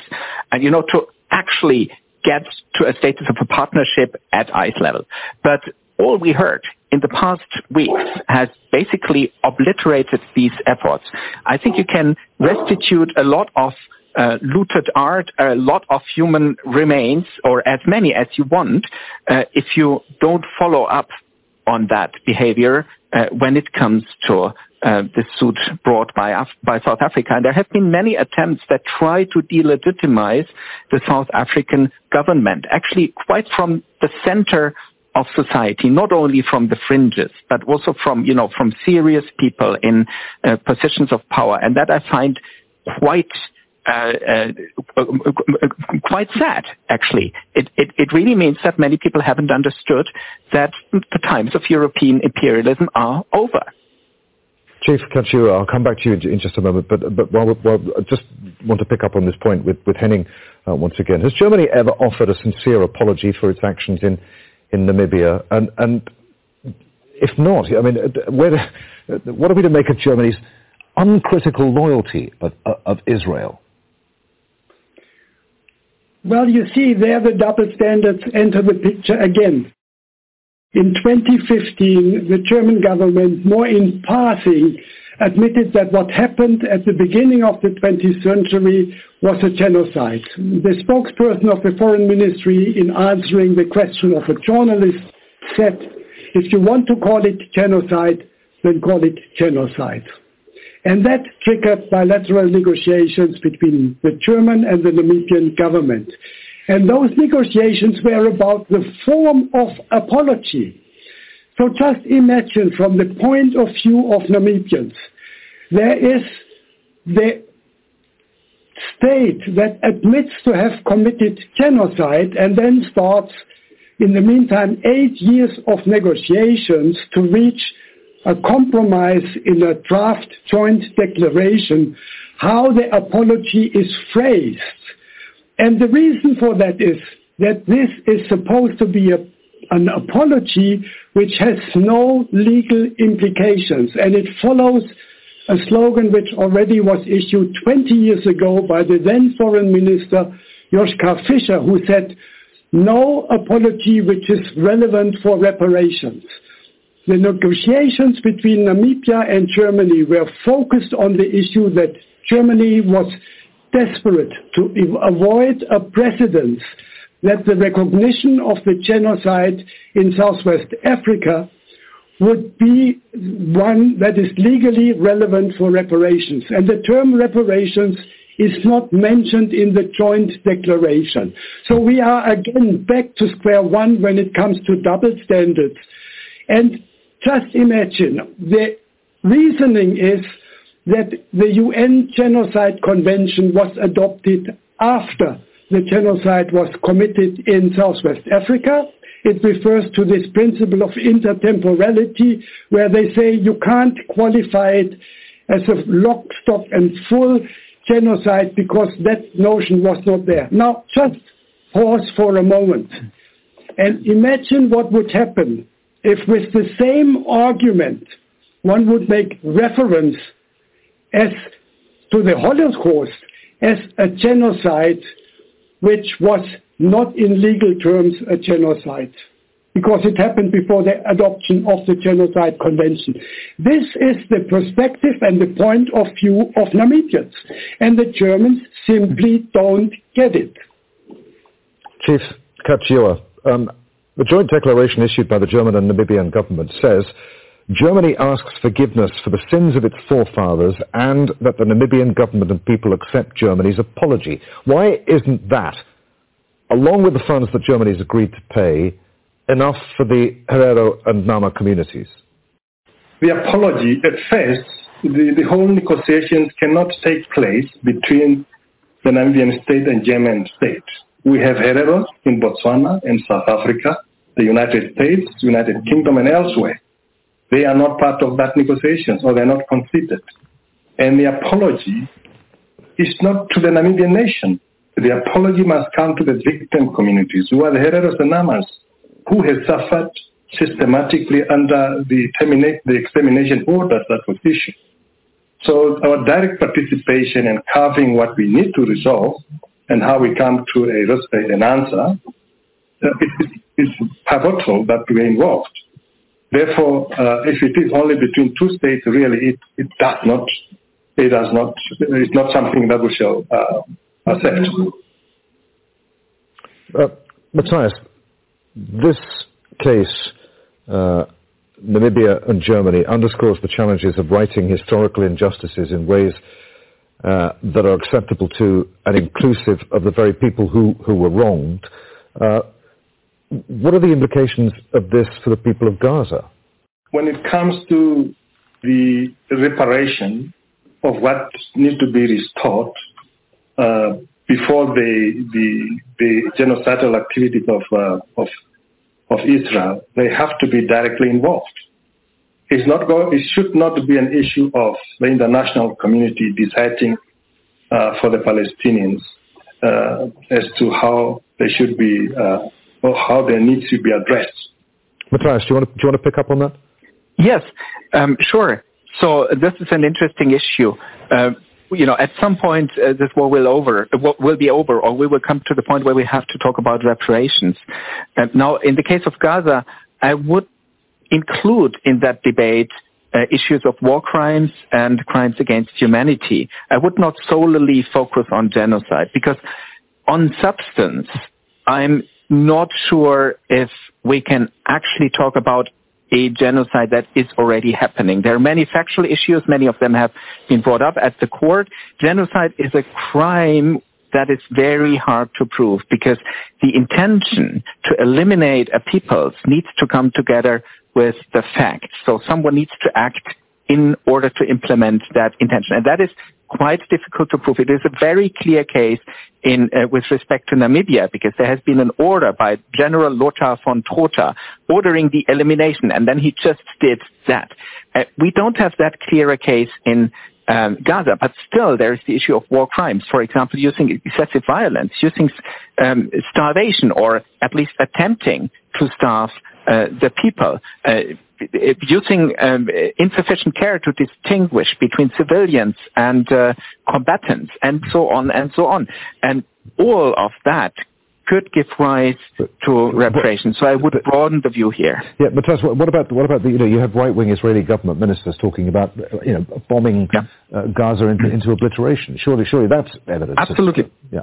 And, you know, to actually get to a status of a partnership at ICE level. But all we heard in the past weeks has basically obliterated these efforts. I think you can restitute a lot of uh, looted art, a lot of human remains, or as many as you want, uh, if you don't follow up on that behavior uh, when it comes to uh, the suit brought by, Af- by South Africa. And there have been many attempts that try to delegitimize the South African government, actually quite from the center of society, not only from the fringes, but also from, you know, from serious people in uh, positions of power. And that I find quite uh, uh, quite sad, actually. It, it, it really means that many people haven't understood that the times of European imperialism are over. Chief Katjiua, I'll come back to you in, just a moment, but, but while, while, I just want to pick up on this point with, with Henning uh, once again. Has Germany ever offered a sincere apology for its actions in, in Namibia? And, and if not, I mean, uh, where, uh, what are we to make of Germany's uncritical loyalty of, uh, of Israel? Well, you see there the double standards enter the picture again. In 2015, the German government, more in passing, admitted that what happened at the beginning of the 20th century was a genocide. The spokesperson of the foreign ministry in answering the question of a journalist said, if you want to call it genocide, then call it genocide. And that triggered bilateral negotiations between the German and the Namibian government. And those negotiations were about the form of apology. So just imagine from the point of view of Namibians, there is the state that admits to have committed genocide and then starts, in the meantime, eight years of negotiations to reach a compromise in a draft joint declaration how the apology is phrased. And the reason for that is that this is supposed to be a, an apology which has no legal implications and it follows a slogan which already was issued 20 years ago by the then foreign minister Joschka Fischer who said no apology which is relevant for reparations. The negotiations between Namibia and Germany were focused on the issue that Germany was desperate to avoid a precedent that the recognition of the genocide in Southwest Africa would be one that is legally relevant for reparations. And the term reparations is not mentioned in the joint declaration. So we are again back to square one when it comes to double standards. And just imagine, the reasoning is that the UN Genocide Convention was adopted after the genocide was committed in Southwest Africa. It refers to this principle of intertemporality where they say you can't qualify it as a lock, stock and full genocide because that notion was not there. Now just pause for a moment and imagine what would happen if with the same argument one would make reference as to the Holocaust as a genocide which was not in legal terms a genocide because it happened before the adoption of the Genocide Convention. This is the perspective and the point of view of Namibians, and the Germans simply don't get it. Chief Katjiua, um, the joint declaration issued by the German and Namibian government says Germany asks forgiveness for the sins of its forefathers and that the Namibian government and people accept Germany's apology. Why isn't that, along with the funds that Germany has agreed to pay, enough for the Herero and Nama communities? The apology, at first, the, the whole negotiations cannot take place between the Namibian state and German state. We have Herero in Botswana and South Africa, the United States, United Kingdom, and elsewhere. They are not part of that negotiations or they're not considered. And the apology is not to the Namibian nation. The apology must come to the victim communities who are the Hereros and Namas who have suffered systematically under the, terminate, the extermination orders that was issued. So our direct participation in carving what we need to resolve and how we come to a, an answer uh, is, is pivotal that we're involved. Therefore, uh, if it is only between two states, really, it, it does not, it does not, it's not something that we shall uh, accept. Uh, Matthias, this case, uh, Namibia and Germany, underscores the challenges of righting historical injustices in ways uh, that are acceptable to and inclusive of the very people who, who were wronged. What are the implications of this for the people of Gaza? When it comes to the reparation of what needs to be restored uh, before the, the, the genocidal activities of, uh, of, of Israel, they have to be directly involved. It's not go, it should not be an issue of the international community deciding uh, for the Palestinians uh, as to how they should be uh, or how they need to be addressed. Matthias, do you want to, do you want to pick up on that? Yes, um, sure. So this is an interesting issue. Uh, you know, at some point uh, this war will over, will be over, or we will come to the point where we have to talk about reparations. Uh, now, in the case of Gaza, I would include in that debate uh, issues of war crimes and crimes against humanity. I would not solely focus on genocide because on substance, I'm not sure if we can actually talk about a genocide that is already happening. There are many factual issues. Many of them have been brought up at the court. Genocide is a crime that is very hard to prove because the intention to eliminate a people needs to come together with the facts. So someone needs to act in order to implement that intention. And that is quite difficult to prove. It is a very clear case in, uh, with respect to Namibia because there has been an order by General Lothar von Trotha ordering the elimination and then he just did that. Uh, we don't have that clear a case in um, Gaza, but still there is the issue of war crimes. For example, using excessive violence, using um, starvation or at least attempting to starve the people. Uh, using um, insufficient care to distinguish between civilians and uh, combatants and so on and so on. And all of that could give rise to reparation. So I would broaden the view here. Yeah, but what about what about the you know you have right wing Israeli government ministers talking about you know bombing yeah. uh, Gaza into, into obliteration. Surely, surely that's evidence. Absolutely. Of, yeah.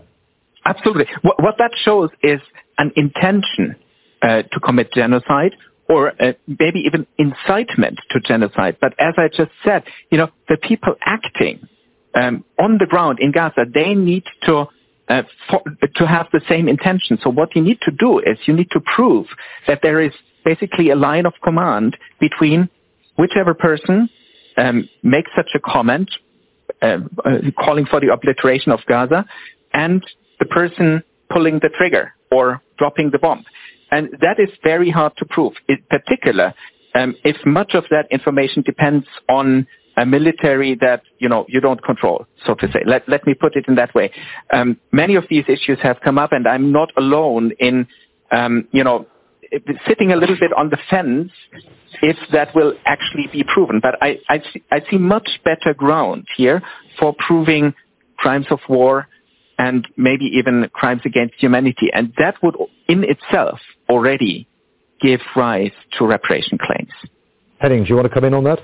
Absolutely. What, what, that shows is an intention uh, to commit genocide or uh, maybe even incitement to genocide. But as I just said, you know, the people acting um, on the ground in Gaza, they need to uh, for, to have the same intention. So what you need to do is you need to prove that there is basically a line of command between whichever person um, makes such a comment uh, uh, calling for the obliteration of Gaza and the person pulling the trigger or dropping the bomb. And that is very hard to prove, in particular um, if much of that information depends on a military that you know you don't control, so to say. Let let me put it in that way. Um, many of these issues have come up, and I'm not alone in um, you know sitting a little bit on the fence if that will actually be proven. But I I see, I see much better ground here for proving crimes of war and maybe even crimes against humanity, and that would in itself already give rise to reparation claims. Henning, do you want to come in on that?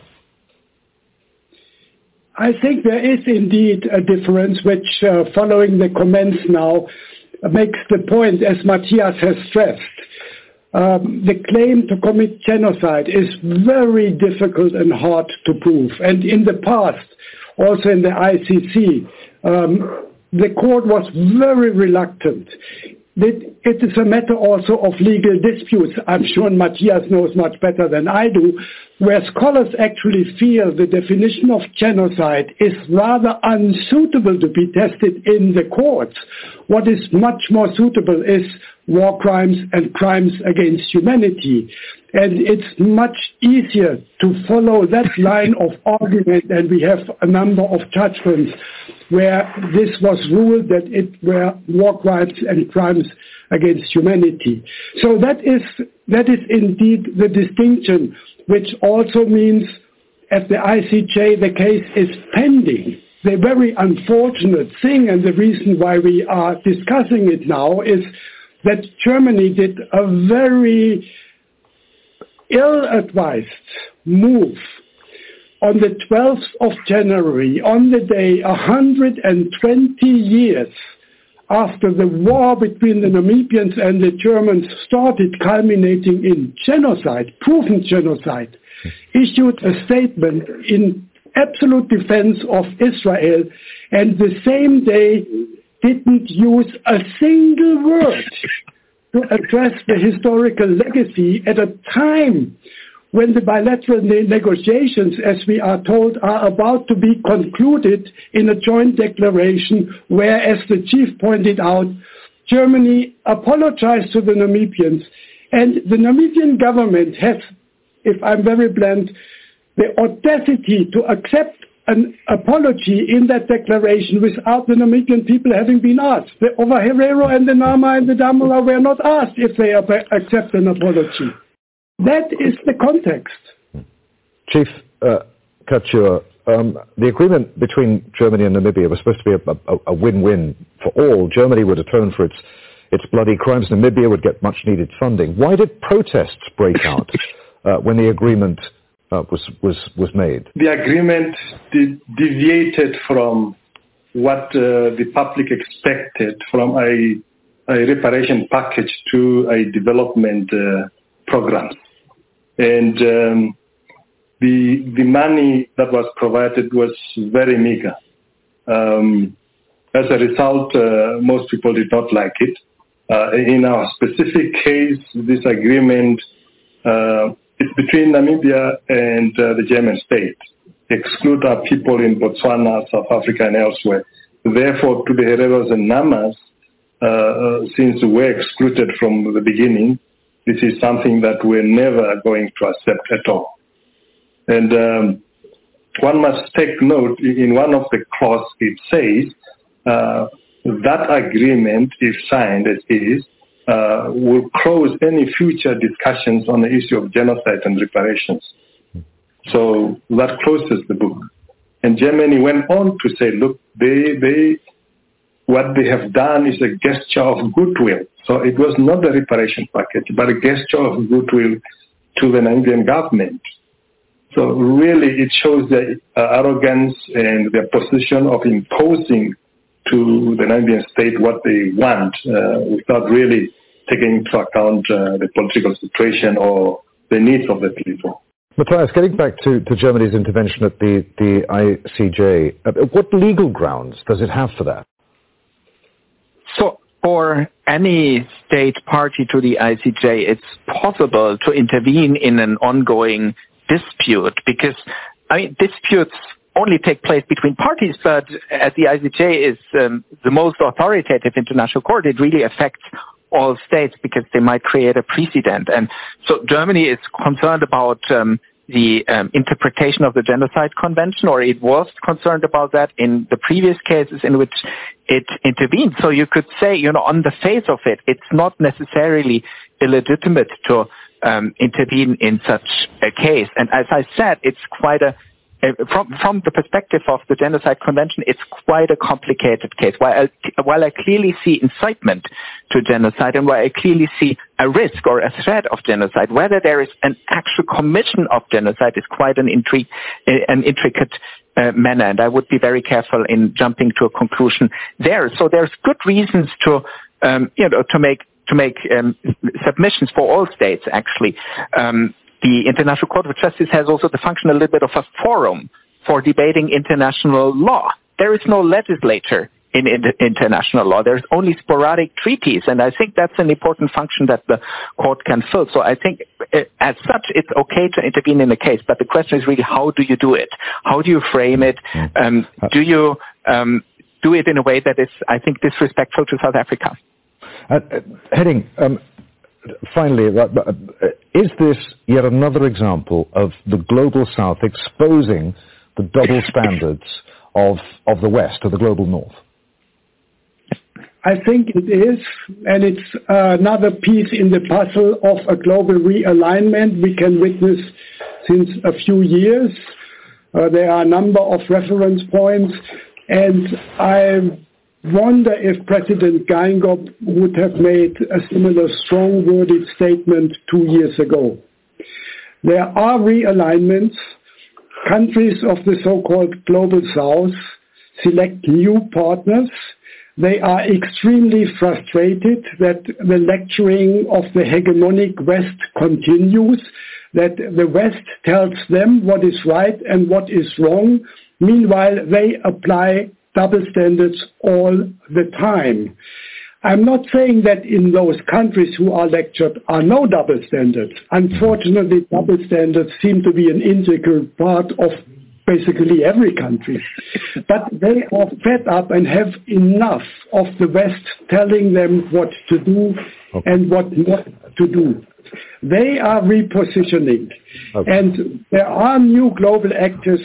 I think there is indeed a difference which, uh, following the comments now, makes the point, as Matthias has stressed. Um, the claim to commit genocide is very difficult and hard to prove. And in the past, also in the ICC, um, the court was very reluctant it is a matter also of legal disputes. I'm sure Matthias knows much better than I do, where scholars actually feel the definition of genocide is rather unsuitable to be tested in the courts. What is much more suitable is war crimes and crimes against humanity. And it's much easier to follow that line of argument, and we have a number of judgments where this was ruled that it were war crimes and crimes against humanity. So that is, that is indeed the distinction, which also means at the ICJ the case is pending. The very unfortunate thing and the reason why we are discussing it now is that Germany did a very ill-advised move on the 12th of January, on the day 120 years after the war between the Namibians and the Germans started culminating in genocide, proven genocide, issued a statement in absolute defense of Israel and the same day didn't use a single word to address the historical legacy at a time when the bilateral negotiations, as we are told, are about to be concluded in a joint declaration where, as the chief pointed out, Germany apologized to the Namibians and the Namibian government has, if I'm very blunt, the audacity to accept an apology in that declaration without the Namibian people having been asked. The Ovaherero and the Nama and the Damara were not asked if they accept an apology. That is the context. Chief uh, um, the agreement between Germany and Namibia was supposed to be a, a, a, win-win for all. Germany would atone for its, its bloody crimes. Namibia would get much-needed funding. Why did protests break out *laughs* uh, when the agreement uh, was, was, was made? The agreement de- deviated from what uh, the public expected from a, a, reparation package to a development uh, program. And um, the, the money that was provided was very meager. Um, as a result, uh, most people did not like it. Uh, in our specific case, this agreement uh, is between Namibia and uh, the German state, exclude our people in Botswana, South Africa, and elsewhere. Therefore, to the Hereros and Namas, uh, since we were excluded from the beginning, this is something that we're never going to accept at all. And um, one must take note in one of the clauses it says uh, that agreement, if signed as is, uh, will close any future discussions on the issue of genocide and reparations. So that closes the book. And Germany went on to say, look, they, they, what they have done is a gesture of goodwill. So it was not a reparation package, but a gesture of goodwill to the Namibian government. So really it shows their uh, arrogance and their position of imposing to the Namibian state what they want uh, without really taking into account uh, the political situation or the needs of the people. Matthias, getting back to, to Germany's intervention at the, the ICJ, uh, what legal grounds does it have for that? So for any state party to the ICJ, it's possible to intervene in an ongoing dispute because I mean disputes only take place between parties, but as the ICJ is um, the most authoritative international court, it really affects all states because they might create a precedent. And so Germany is concerned about um, the um, interpretation of the Genocide Convention, or it was concerned about that in the previous cases in which it intervened. So you could say, you know, on the face of it, it's not necessarily illegitimate to um, intervene in such a case. And as I said, it's quite a from from the perspective of the Genocide Convention, it's quite a complicated case. While I, while I clearly see incitement to genocide and while I clearly see a risk or a threat of genocide, whether there is an actual commission of genocide is quite an, uh, an intricate uh, manner, and I would be very careful in jumping to a conclusion there. So there's good reasons to um, you know to make to make um, submissions for all states actually. Um, the International Court of Justice has also the function a little bit of a forum for debating international law. There is no legislature in, in, international law. There's only sporadic treaties, and I think that's an important function that the court can fill. So I think, uh, as such, it's okay to intervene in a case, but the question is really how do you do it? How do you frame it? Um, do you um, do it in a way that is, I think, disrespectful to South Africa? Uh, uh, Henning, um, finally, uh, uh, is this yet another example of the global south exposing the double standards of, of the West or the global north? I think it is, and it's another piece in the puzzle of a global realignment we can witness since a few years. Uh, there are a number of reference points, and I wonder if President Geingob would have made a similar strong-worded statement two years ago. There are realignments. Countries of the so-called Global South select new partners. They are extremely frustrated that the lecturing of the hegemonic West continues, that the West tells them what is right and what is wrong. Meanwhile, they apply double standards all the time. I'm not saying that in those countries who are lectured are no double standards. Unfortunately, double standards seem to be an integral part of basically every country. But they are fed up and have enough of the West telling them what to do okay. and what not to do. They are repositioning. Okay. And there are new global actors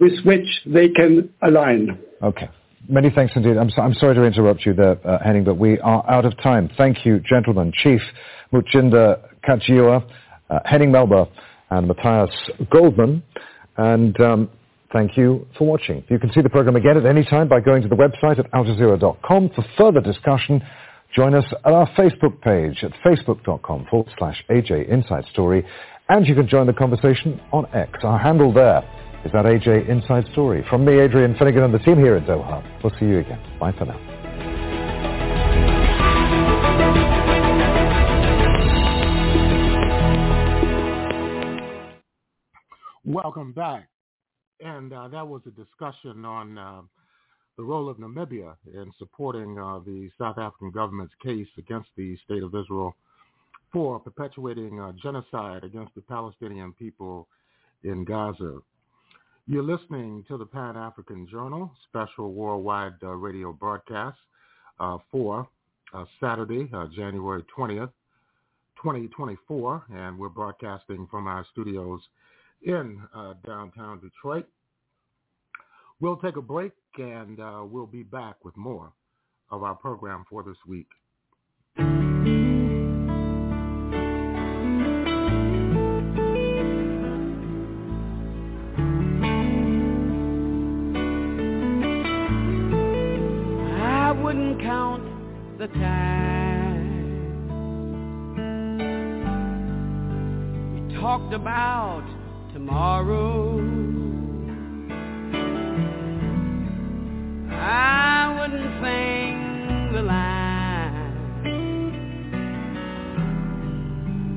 with which they can align. Okay. Many thanks indeed. I'm, so, I'm sorry to interrupt you there, uh, Henning, but we are out of time. Thank you, gentlemen. Chief Mutjinde Katjiua, uh, Henning Melber, and Matthias Goldmann. And um, thank you for watching. You can see the program again at any time by going to the website at aljazeera.com. For further discussion, join us at our Facebook page at facebook.com forward slash AJ Inside Story And you can join the conversation on X. Our handle there is that AJ Inside Story. From me, Adrian Finnegan, and the team here at Doha, we'll see you again. Bye for now. Welcome back. And uh, that was a discussion on uh, the role of Namibia in supporting uh, the South African government's case against the State of Israel for perpetuating uh, genocide against the Palestinian people in Gaza. You're listening to the Pan-African Journal special worldwide uh, radio broadcast uh, for Saturday, January 20th, 2024, and we're broadcasting from our studios in uh, downtown Detroit. We'll take a break and uh, we'll be back with more of our program for this week. The time we talked about tomorrow. I wouldn't sing the line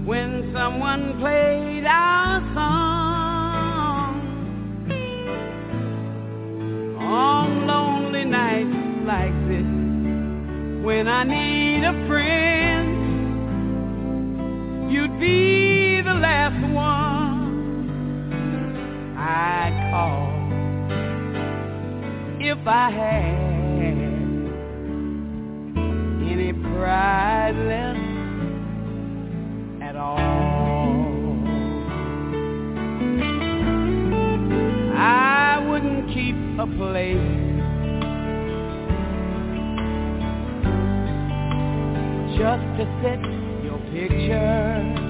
when someone played our when I need a friend. You'd be the last one I'd call if I had any pride left at all. I wouldn't keep a place just to set your picture.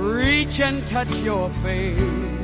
reach and touch your face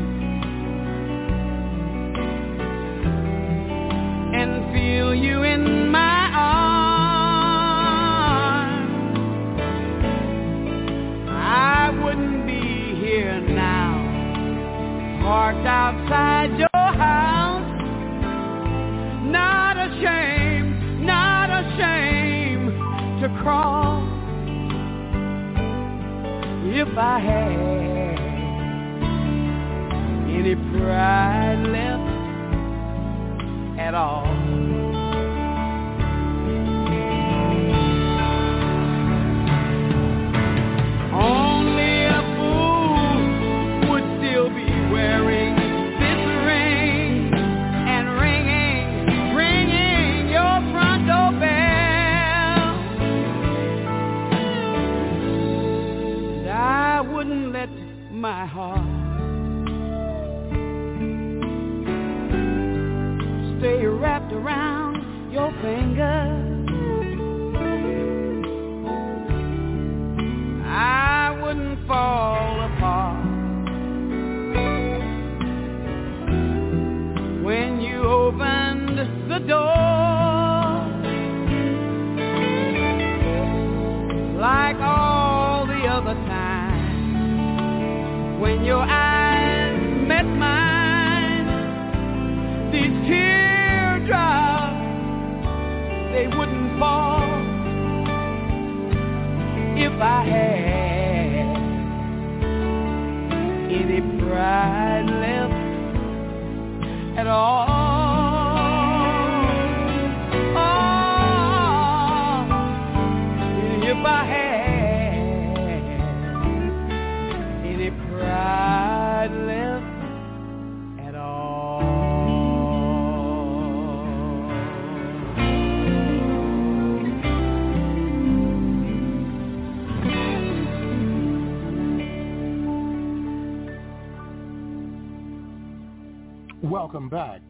Welcome back.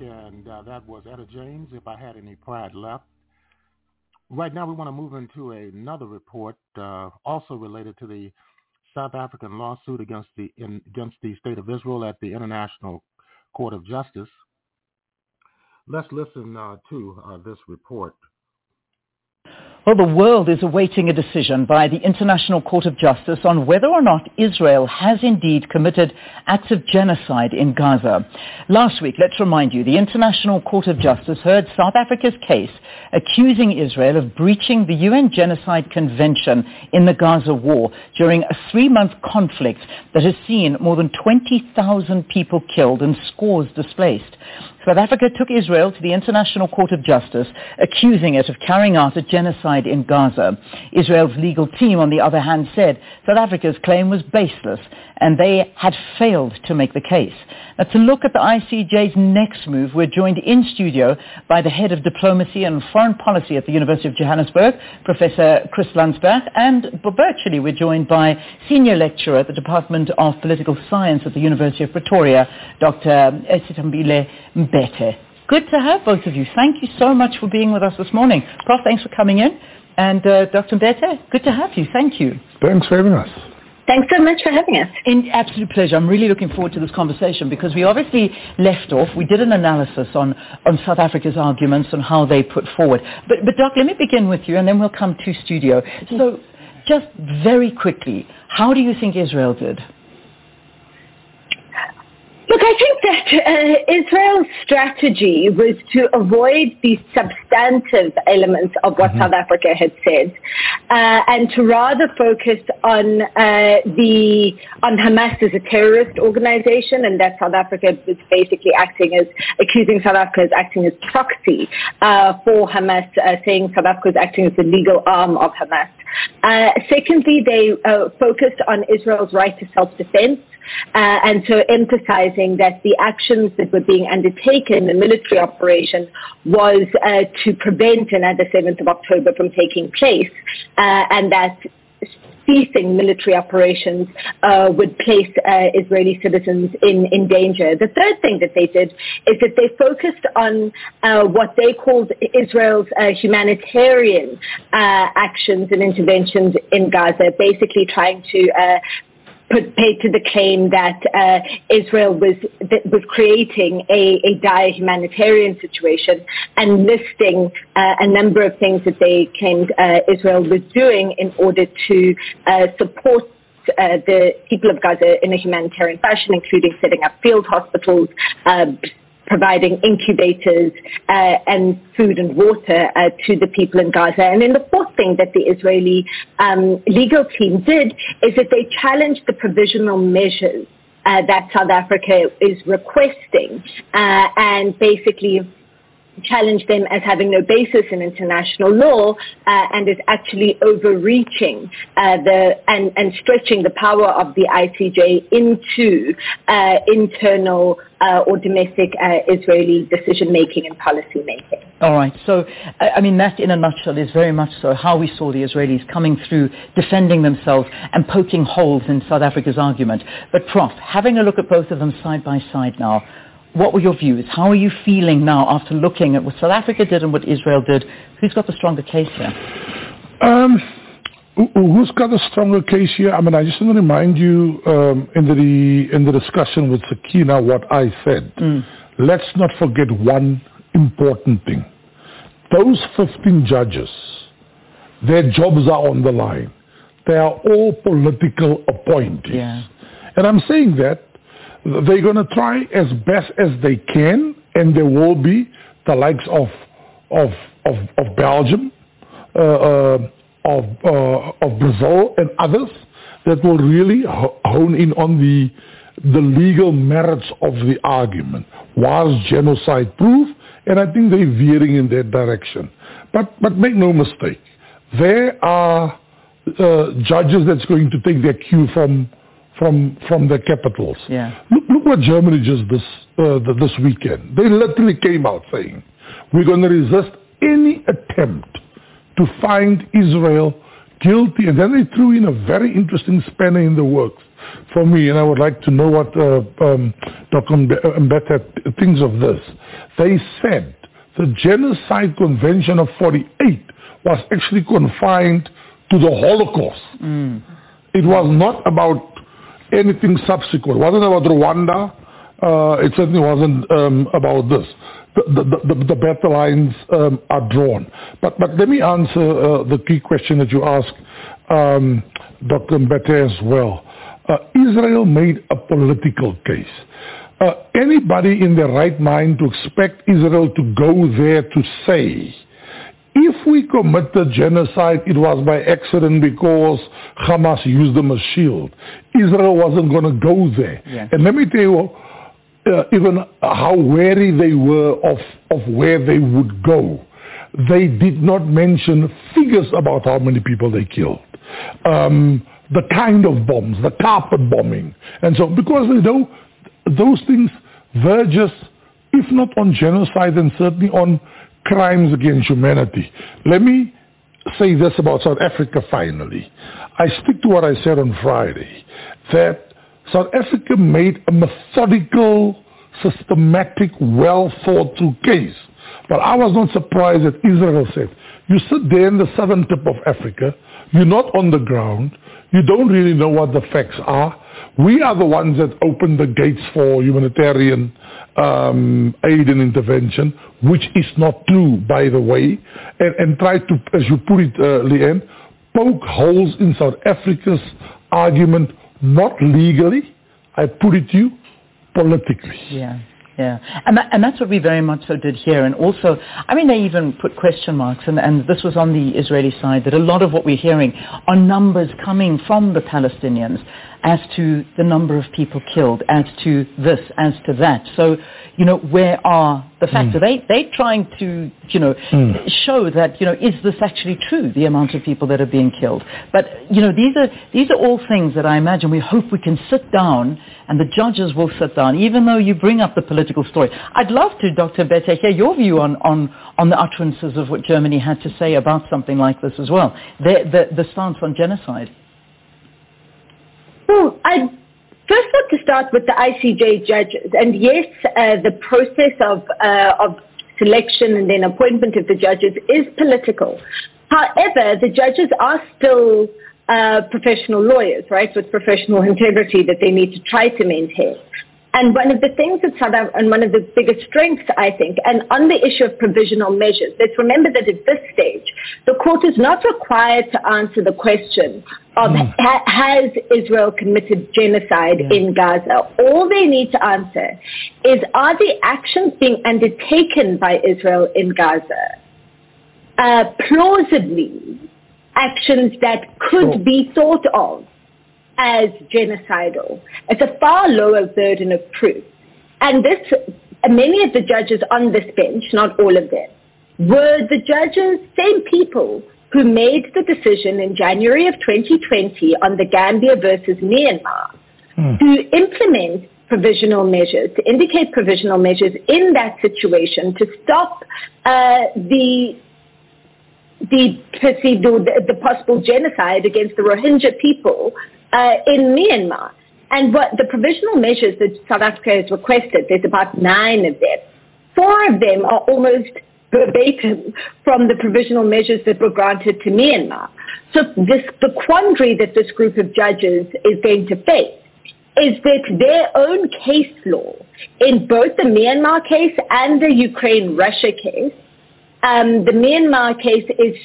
And uh, that was Etta James, If I Had Any Pride Left. Right now we want to move into another report, uh, also related to the South African lawsuit against the, in, against the State of Israel at the International Court of Justice. Let's listen uh, to uh, this report. Well, the world is awaiting a decision by the International Court of Justice on whether or not Israel has indeed committed acts of genocide in Gaza. Last week, let's remind you, the International Court of Justice heard South Africa's case accusing Israel of breaching the UN Genocide Convention in the Gaza war during a three-month conflict that has seen more than 20,000 people killed and scores displaced. South Africa took Israel to the International Court of Justice, accusing it of carrying out a genocide in Gaza. Israel's legal team, on the other hand, said South Africa's claim was baseless and they had failed to make the case. Now, to look at the ICJ's next move, we're joined in studio by the head of diplomacy and foreign policy at the University of Johannesburg, Professor Chris Landsberg, and virtually we're joined by senior lecturer at the Department of Political Science at the University of Pretoria, Dr. Sithembile Mbete. Good to have both of you. Thank you so much for being with us this morning. Prof, thanks for coming in. And uh, Dr. Mbete, good to have you. Thank you. Thanks for having us. Thanks so much for having us. In absolute pleasure. I'm really looking forward to this conversation because we obviously left off. We did an analysis on, on South Africa's arguments and how they put forward. But, but Doc, let me begin with you and then we'll come to studio. So just very quickly, how do you think Israel did? Look, I think that uh, Israel's strategy was to avoid the substantive elements of what mm-hmm. South Africa had said, uh, and to rather focus on uh, the on Hamas as a terrorist organization, and that South Africa was basically acting as accusing South Africa as acting as proxy uh, for Hamas, uh, saying South Africa is acting as the legal arm of Hamas. Uh, secondly, they focused on Israel's right to self-defense. Uh, and so emphasizing that the actions that were being undertaken, the military operation, was uh, to prevent another 7th of October from taking place, uh, and that ceasing military operations uh, would place uh, Israeli citizens in, in danger. The third thing that they did is that they focused on uh, what they called Israel's humanitarian actions and interventions in Gaza, basically trying to paid to the claim that uh, Israel was that was creating a, a, dire humanitarian situation and listing uh, a number of things that they claimed uh, Israel was doing in order to uh, support uh, the people of Gaza in a humanitarian fashion, including setting up field hospitals, uh, providing incubators uh, and food and water uh, to the people in Gaza. And then the fourth thing that the Israeli um, legal team did is that they challenged the provisional measures uh, that South Africa is requesting uh, and basically challenge them as having no basis in international law uh, and is actually overreaching uh, the and, and stretching the power of the ICJ into uh, internal uh, or domestic uh, Israeli decision making and policy making. All right. So, I mean, that in a nutshell is very much so how we saw the Israelis coming through, defending themselves and poking holes in South Africa's argument. But, Prof, having a look at both of them side by side now, what were your views? How are you feeling now after looking at what South Africa did and what Israel did? Who's got the stronger case here? Um, who's got the stronger case here? I mean, I just want to remind you um, in the in the discussion with Sakina what I said. Mm. Let's not forget one important thing. Those 15 judges, their jobs are on the line. They are all political appointees. Yeah. And I'm saying that they're going to try as best as they can, and there will be the likes of of of, of Belgium, uh, uh, of uh, of Brazil, and others that will really hone in on the the legal merits of the argument. Was genocide proof? And I think they're veering in that direction. But but make no mistake, there are uh, judges that's going to take their cue from from from the capitals. Yeah. Look, look what Germany just this uh, the, this weekend. They literally came out saying, "We're going to resist any attempt to find Israel guilty." And then they threw in a very interesting spanner in the works for me, and I would like to know what uh, um, Dr. Mbete thinks of this. They said the Genocide Convention of 48 was actually confined to the Holocaust. Mm. It was not about anything subsequent. It wasn't about Rwanda. Uh, it certainly wasn't um, about this. the, the, the, the battle lines um, are drawn. But, but let me answer uh, the key question that you asked, um, Dr. Mbete as well. Uh, Israel made a political case. Uh, anybody in their right mind to expect Israel to go there to say, if we committed genocide, it was by accident because Hamas used them as shield. Israel wasn't going to go there. Yeah. And let me tell you, uh, even how wary they were of, of where they would go. They did not mention figures about how many people they killed. Um, the kind of bombs, the carpet bombing. And so because they know those things verges, if not on genocide, then certainly on crimes against humanity. Let me say this about South Africa finally. I stick to what I said on Friday, that South Africa made a methodical, systematic, well thought through case. But I was not surprised that Israel said, you sit there in the southern tip of Africa, you're not on the ground, you don't really know what the facts are. We are the ones that opened the gates for humanitarian um, aid and intervention, which is not true, by the way, and, and try to, as you put it, uh, Leanne, poke holes in South Africa's argument, not legally, I put it to you, politically. Yeah. Yeah, and that, and that's what we very much so did here. And also, I mean, they even put question marks, and, and this was on the Israeli side, that a lot of what we're hearing are numbers coming from the Palestinians as to the number of people killed, as to this, as to that. So, you know, where are the facts? Mm. Are they they trying to, you know, Mm. show that, you know, is this actually true, the amount of people that are being killed? But, you know, these are these are all things that I imagine we hope we can sit down and the judges will sit down, even though you bring up the political story. I'd love to, Dr. Bete, hear your view on, on, on the utterances of what Germany had to say about something like this as well, the, the, the stance on genocide. Well, I first want to start with the ICJ judges. And yes, uh, the process of, uh, of selection and then appointment of the judges is political. However, the judges are still uh, professional lawyers, right, with professional integrity that they need to try to maintain. And one of the things that South Africa, and one of the biggest strengths, I think, and on the issue of provisional measures, let's remember that at this stage, the court is not required to answer the question of ha- has Israel committed genocide in Gaza. All they need to answer is are the actions being undertaken by Israel in Gaza uh, plausibly actions that could be thought of as genocidal. It's a far lower burden of proof. And this, many of the judges on this bench, not all of them, were the judges, same people who made the decision in January of 2020 on the Gambia versus Myanmar to implement provisional measures, to indicate provisional measures in that situation to stop uh, the the perceived or the, the possible genocide against the Rohingya people uh, in Myanmar. And what the provisional measures that South Africa has requested, there's about nine of them. Four of them are almost verbatim from the provisional measures that were granted to Myanmar. So this, the quandary that this group of judges is going to face is that their own case law in both the Myanmar case and the Ukraine-Russia case um, the Myanmar case is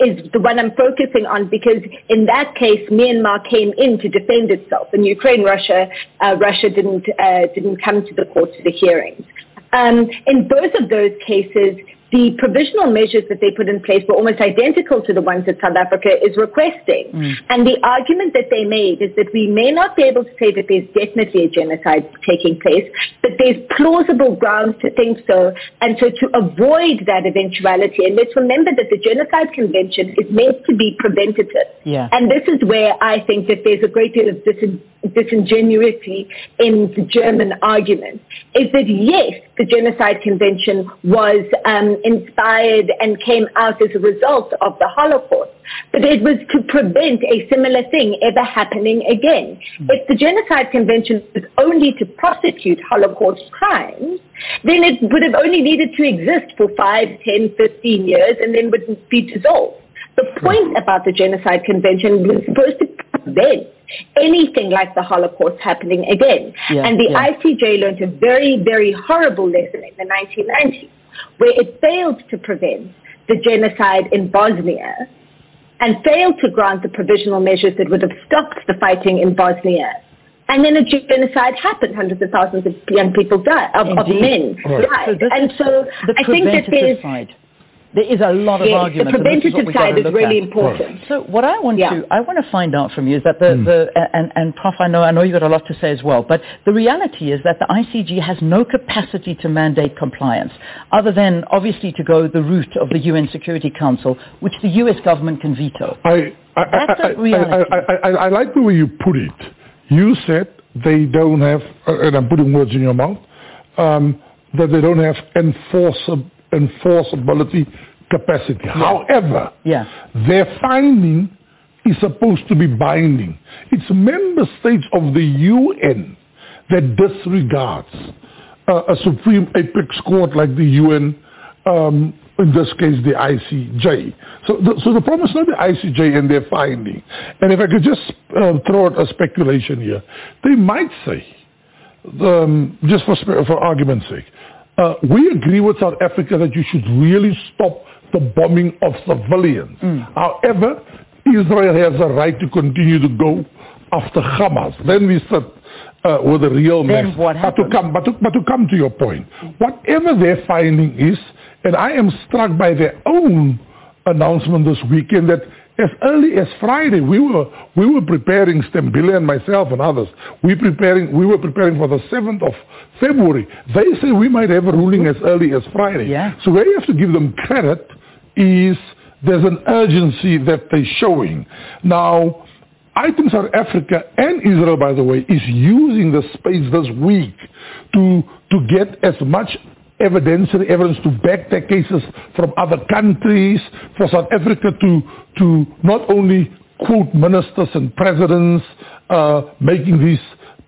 is the one I'm focusing on because in that case Myanmar came in to defend itself, and Ukraine, Russia, uh, Russia didn't uh, didn't come to the court to the hearings. Um, in both of those cases, the provisional measures that they put in place were almost identical to the ones that South Africa is requesting. And the argument that they made is that we may not be able to say that there's definitely a genocide taking place, but there's plausible grounds to think so. And so to avoid that eventuality, and let's remember that the Genocide Convention is meant to be preventative. Yeah. And this is where I think that there's a great deal of disin- disingenuity in the German argument, is that yes, the Genocide Convention was um, inspired and came out as a result of the Holocaust, but it was to prevent a similar thing ever happening again. Hmm. If the Genocide Convention was only to prosecute Holocaust crimes, then it would have only needed to exist for 5, 10, 15 years and then would be dissolved. The hmm. point about the Genocide Convention was supposed to prevent anything like the Holocaust happening again. Yeah, and the yeah. ICJ learned a very, very horrible lesson in the 1990s, where it failed to prevent the genocide in Bosnia and failed to grant the provisional measures that would have stopped the fighting in Bosnia. And then a genocide happened. Hundreds of thousands of young people died, of, of men Right. died. So and so the I think that there's side. There is a lot of Yes, the argument. and is preventative side is really at. important. So what I want Yeah. to I want to find out from you is that the, the and, and Prof, I know I know you've got a lot to say as well, but the reality is that the ICJ has no capacity to mandate compliance, other than obviously to go the route of the UN Security Council, which the US government can veto. I, I, That's I, a reality. I, I, I, I like the way you put it. You said they don't have, uh, and I'm putting words in your mouth, um, that they don't have enforceab- enforceability capacity. However, Yeah. their finding is supposed to be binding. It's member states of the UN that disregards uh, a supreme apex court like the UN, um, in this case the ICJ. So the, so the problem is not the ICJ and their finding. And if I could just uh, throw out a speculation here, they might say, um, just for, for argument's sake, uh, we agree with South Africa that you should really stop the bombing of civilians. However, Israel has a right to continue to go after Hamas. Then we sit uh, with a real Then mess. what but to come, but to, but to come to your point, whatever their finding is, and I am struck by their own announcement this weekend that as early as Friday we were we were preparing Sithembile and myself and others. We preparing we were preparing for the seventh of February. They say we might have a ruling as early as Friday. Yeah. So where you have to give them credit is there's an urgency that they're showing. Now, I think South Africa and Israel, by the way, is using the space this week to to get as much evidentiary evidence to back their cases from other countries, for South Africa to to not only quote ministers and presidents uh, making these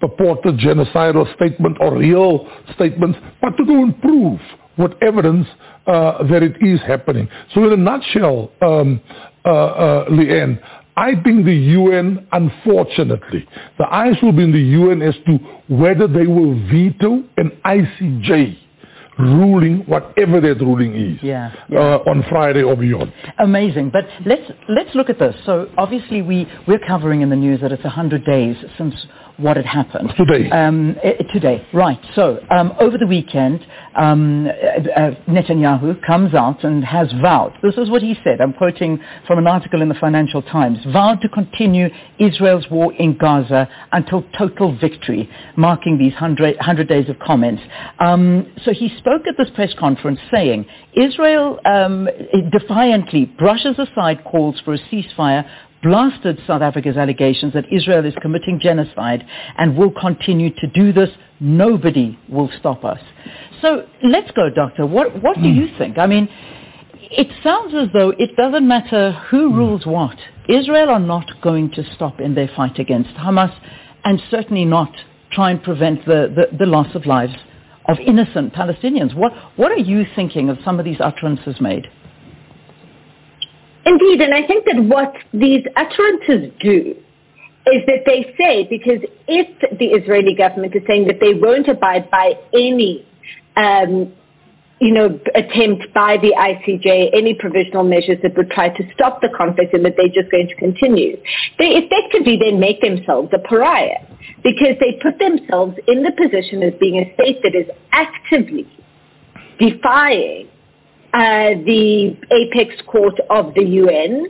purported genocidal statements or real statements, but to go and prove with evidence uh, that it is happening. So in a nutshell, um, uh, uh, Leanne, I think the UN, unfortunately, the eyes will be in the UN as to whether they will veto an ICJ ruling, whatever that ruling is, Yeah. uh, on Friday or beyond. Amazing. But let's let's look at this. So obviously we we're covering in the news that it's 100 days since what had happened. Today. Um, eh, today, right. So um, over the weekend, um, uh, uh, Netanyahu comes out and has vowed. This is what he said. I'm quoting from an article in the Financial Times. Vowed to continue Israel's war in Gaza until total victory, marking these 100, 100 days of comments. Um, so he spoke at this press conference saying Israel um, defiantly brushes aside calls for a ceasefire blasted South Africa's allegations that Israel is committing genocide and will continue to do this. Nobody will stop us. So let's go, Doctor. What, what do hmm. you think? I mean, it sounds as though it doesn't matter who hmm. rules what. Israel are not going to stop in their fight against Hamas and certainly not try and prevent the, the, the loss of lives of innocent Palestinians. What, what are you thinking of some of these utterances made? Indeed, and I think that what these utterances do is that they say, because if the Israeli government is saying that they won't abide by any, um, you know, attempt by the ICJ, any provisional measures that would try to stop the conflict and that they're just going to continue, they effectively then make themselves a pariah because they put themselves in the position as being a state that is actively defying uh, the apex court of the UN,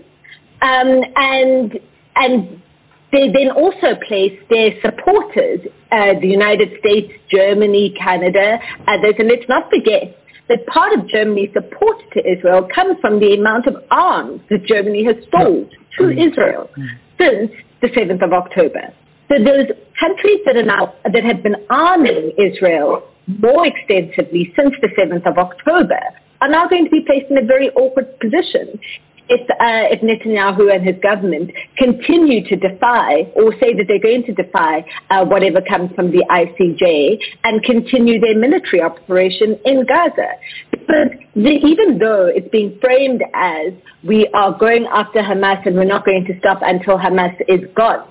um, and and they then also place their supporters, uh, the United States, Germany, Canada, others, and let's not forget that part of Germany's support to Israel comes from the amount of arms that Germany has sold to Israel since the 7th of October. So those countries that are now that have been arming Israel more extensively since the 7th of October are now going to be placed in a very awkward position if, uh, if Netanyahu and his government continue to defy or say that they're going to defy uh, whatever comes from the ICJ and continue their military operation in Gaza. but the, even though it's being framed as we are going after Hamas and we're not going to stop until Hamas is gone,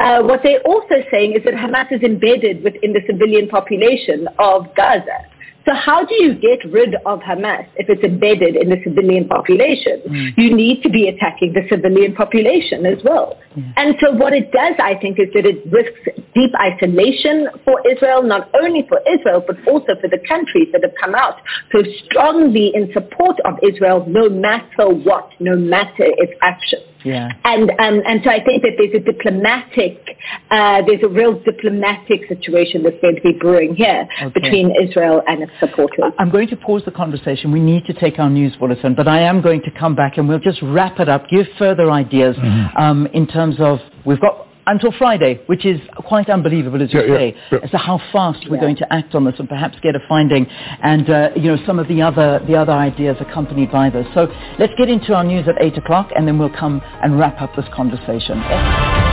uh, what they're also saying is that Hamas is embedded within the civilian population of Gaza. So how do you get rid of Hamas if it's embedded in the civilian population? Mm. You need to be attacking the civilian population as well. Mm. And so what it does, I think, is that it risks deep isolation for Israel, not only for Israel, but also for the countries that have come out so strongly in support of Israel, no matter what, no matter its actions. Yeah. And um, and so I think that there's a diplomatic, uh, there's a real diplomatic situation that's going to be brewing here okay. between Israel and its supporters. I'm going to pause the conversation. We need to take our news bulletin, but I am going to come back and we'll just wrap it up, give further ideas mm-hmm. um, in terms of we've got until Friday, which is quite unbelievable, as you yeah, say, yeah, yeah. as to how fast we're going to act on this and perhaps get a finding, and uh, you know some of the other the other ideas accompanied by this. So let's get into our news at eight o'clock, and then we'll come and wrap up this conversation.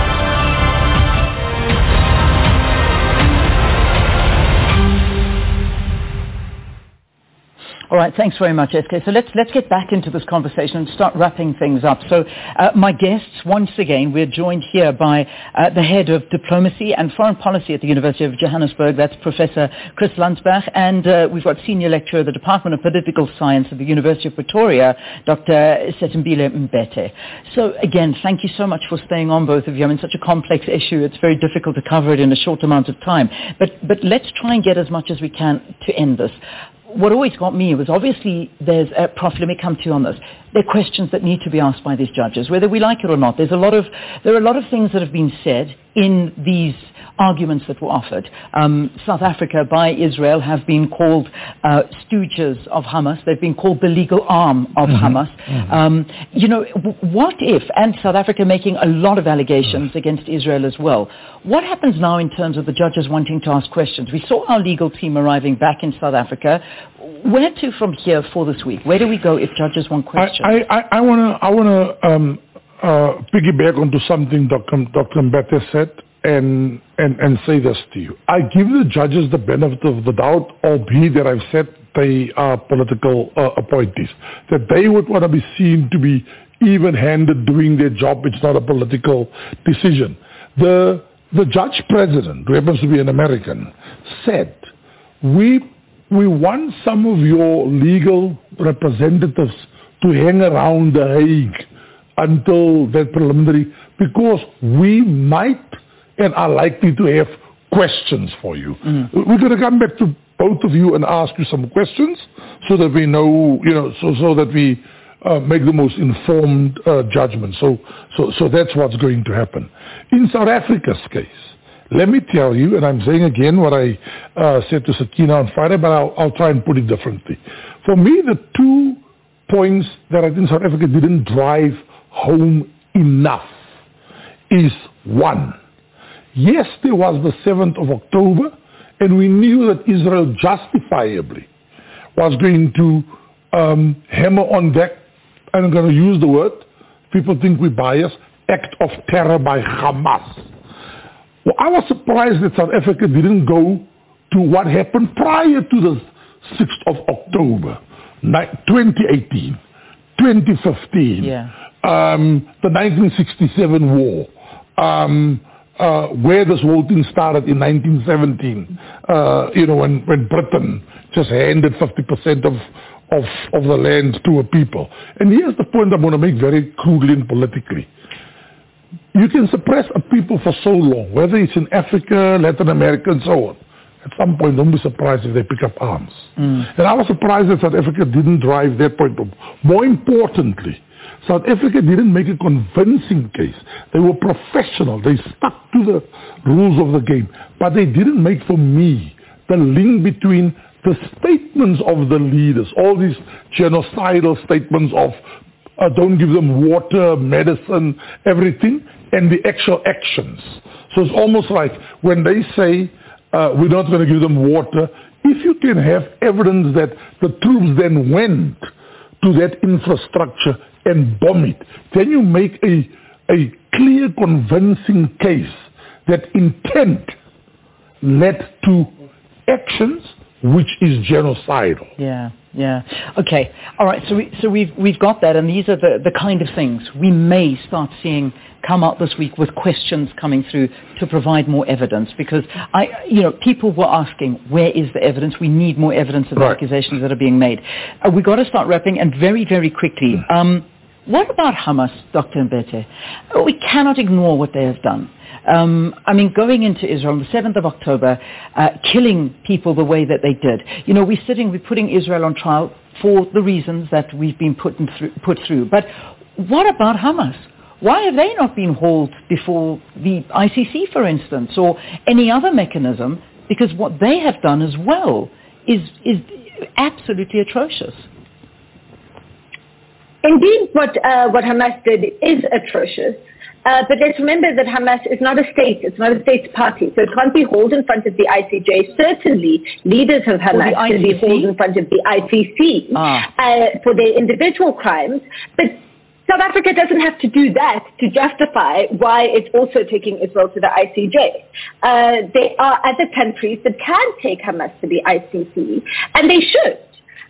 All right, thanks very much, SK. So let's, let's get back into this conversation and start wrapping things up. So uh, my guests, once again, we're joined here by uh, the head of diplomacy and foreign policy at the University of Johannesburg, that's Professor Chris Landsberg, and uh, we've got senior lecturer at the Department of Political Science at the University of Pretoria, Dr. Sithembile Mbete. So again, thank you so much for staying on, both of you. I mean, such a complex issue, it's very difficult to cover it in a short amount of time. But, but let's try and get as much as we can to end this what always got me was obviously there's, uh, Prof, let me come to you on this. There are questions that need to be asked by these judges, whether we like it or not. There's a lot of, there are a lot of things that have been said in these arguments that were offered. Um, South Africa by Israel have been called uh, stooges of Hamas. They've been called the legal arm of mm-hmm. Hamas. Mm-hmm. Um, you know, w- what if, and South Africa making a lot of allegations mm. against Israel as well, what happens now in terms of the judges wanting to ask questions? We saw our legal team arriving back in South Africa. Where to from here for this week? Where do we go if judges want questions? I, I, I want to I wanna, um, uh, piggyback onto something Dr. Dr. Mbete said and, and, and say this to you. I give the judges the benefit of the doubt, albeit that I've said they are political uh, appointees, that they would want to be seen to be even-handed doing their job. It's not a political decision. The, the judge president, who happens to be an American, said, we, we want some of your legal representatives to hang around The Hague until that preliminary, because we might and are likely to have questions for you. Mm. We're going to come back to both of you and ask you some questions so that we know, you know, so, so that we uh, make the most informed uh, judgment. So, so, so that's what's going to happen. In South Africa's case, let me tell you, and I'm saying again what I uh, said to Sakina on Friday, but I'll, I'll try and put it differently. For me, the two points that I think South Africa didn't drive home enough is one, Yes, there was the 7th of October, and we knew that Israel justifiably was going to um, hammer on that, and I'm going to use the word, people think we bias, act of terror by Hamas. Well, I was surprised that South Africa didn't go to what happened prior to the 6th of October, 2018, 2015, yeah. um, the 1967 war, um, uh, where this whole thing started in 1917, uh, you know, when, when Britain just handed 50% of, of, of the land to a people. And here's the point I'm going to make very crudely and politically. You can suppress a people for so long, whether it's in Africa, Latin America, and so on. At some point, don't be surprised if they pick up arms. Mm. And I was surprised that South Africa didn't drive that point. More importantly, South Africa didn't make a convincing case. They were professional. They stuck to the rules of the game. But they didn't make, for me, the link between the statements of the leaders, all these genocidal statements of uh, don't give them water, medicine, everything, and the actual actions. So it's almost like when they say uh, we're not going to give them water, if you can have evidence that the troops then went to that infrastructure and bomb it, then you make a, a clear, convincing case that intent led to actions which is genocidal. Yeah. Yeah. Okay. All right. So we, so we've we've got that, and these are the the kind of things we may start seeing come up this week with questions coming through to provide more evidence because I, you know, people were asking where is the evidence? We need more evidence of the accusations that are being made. Uh, we got to start wrapping, and very very quickly. Um, what about Hamas, Dr. Mbete? We cannot ignore what they have done. Um, I mean, going into Israel on the 7th of October, uh, killing people the way that they did. You know, we're sitting, we're putting Israel on trial for the reasons that we've been put through, put through. But what about Hamas? Why have they not been hauled before the ICC, for instance, or any other mechanism? Because what they have done as well is, is absolutely atrocious. Indeed, what, uh, what Hamas did is atrocious. Uh, but let's remember that Hamas is not a state. It's not a state's party. So it can't be hauled in front of the ICJ. Certainly, leaders of Hamas can be hauled in front of the ICC ah. uh, for their individual crimes. But South Africa doesn't have to do that to justify why it's also taking Israel to the ICJ. Uh, there are other countries that can take Hamas to the ICC, and they should.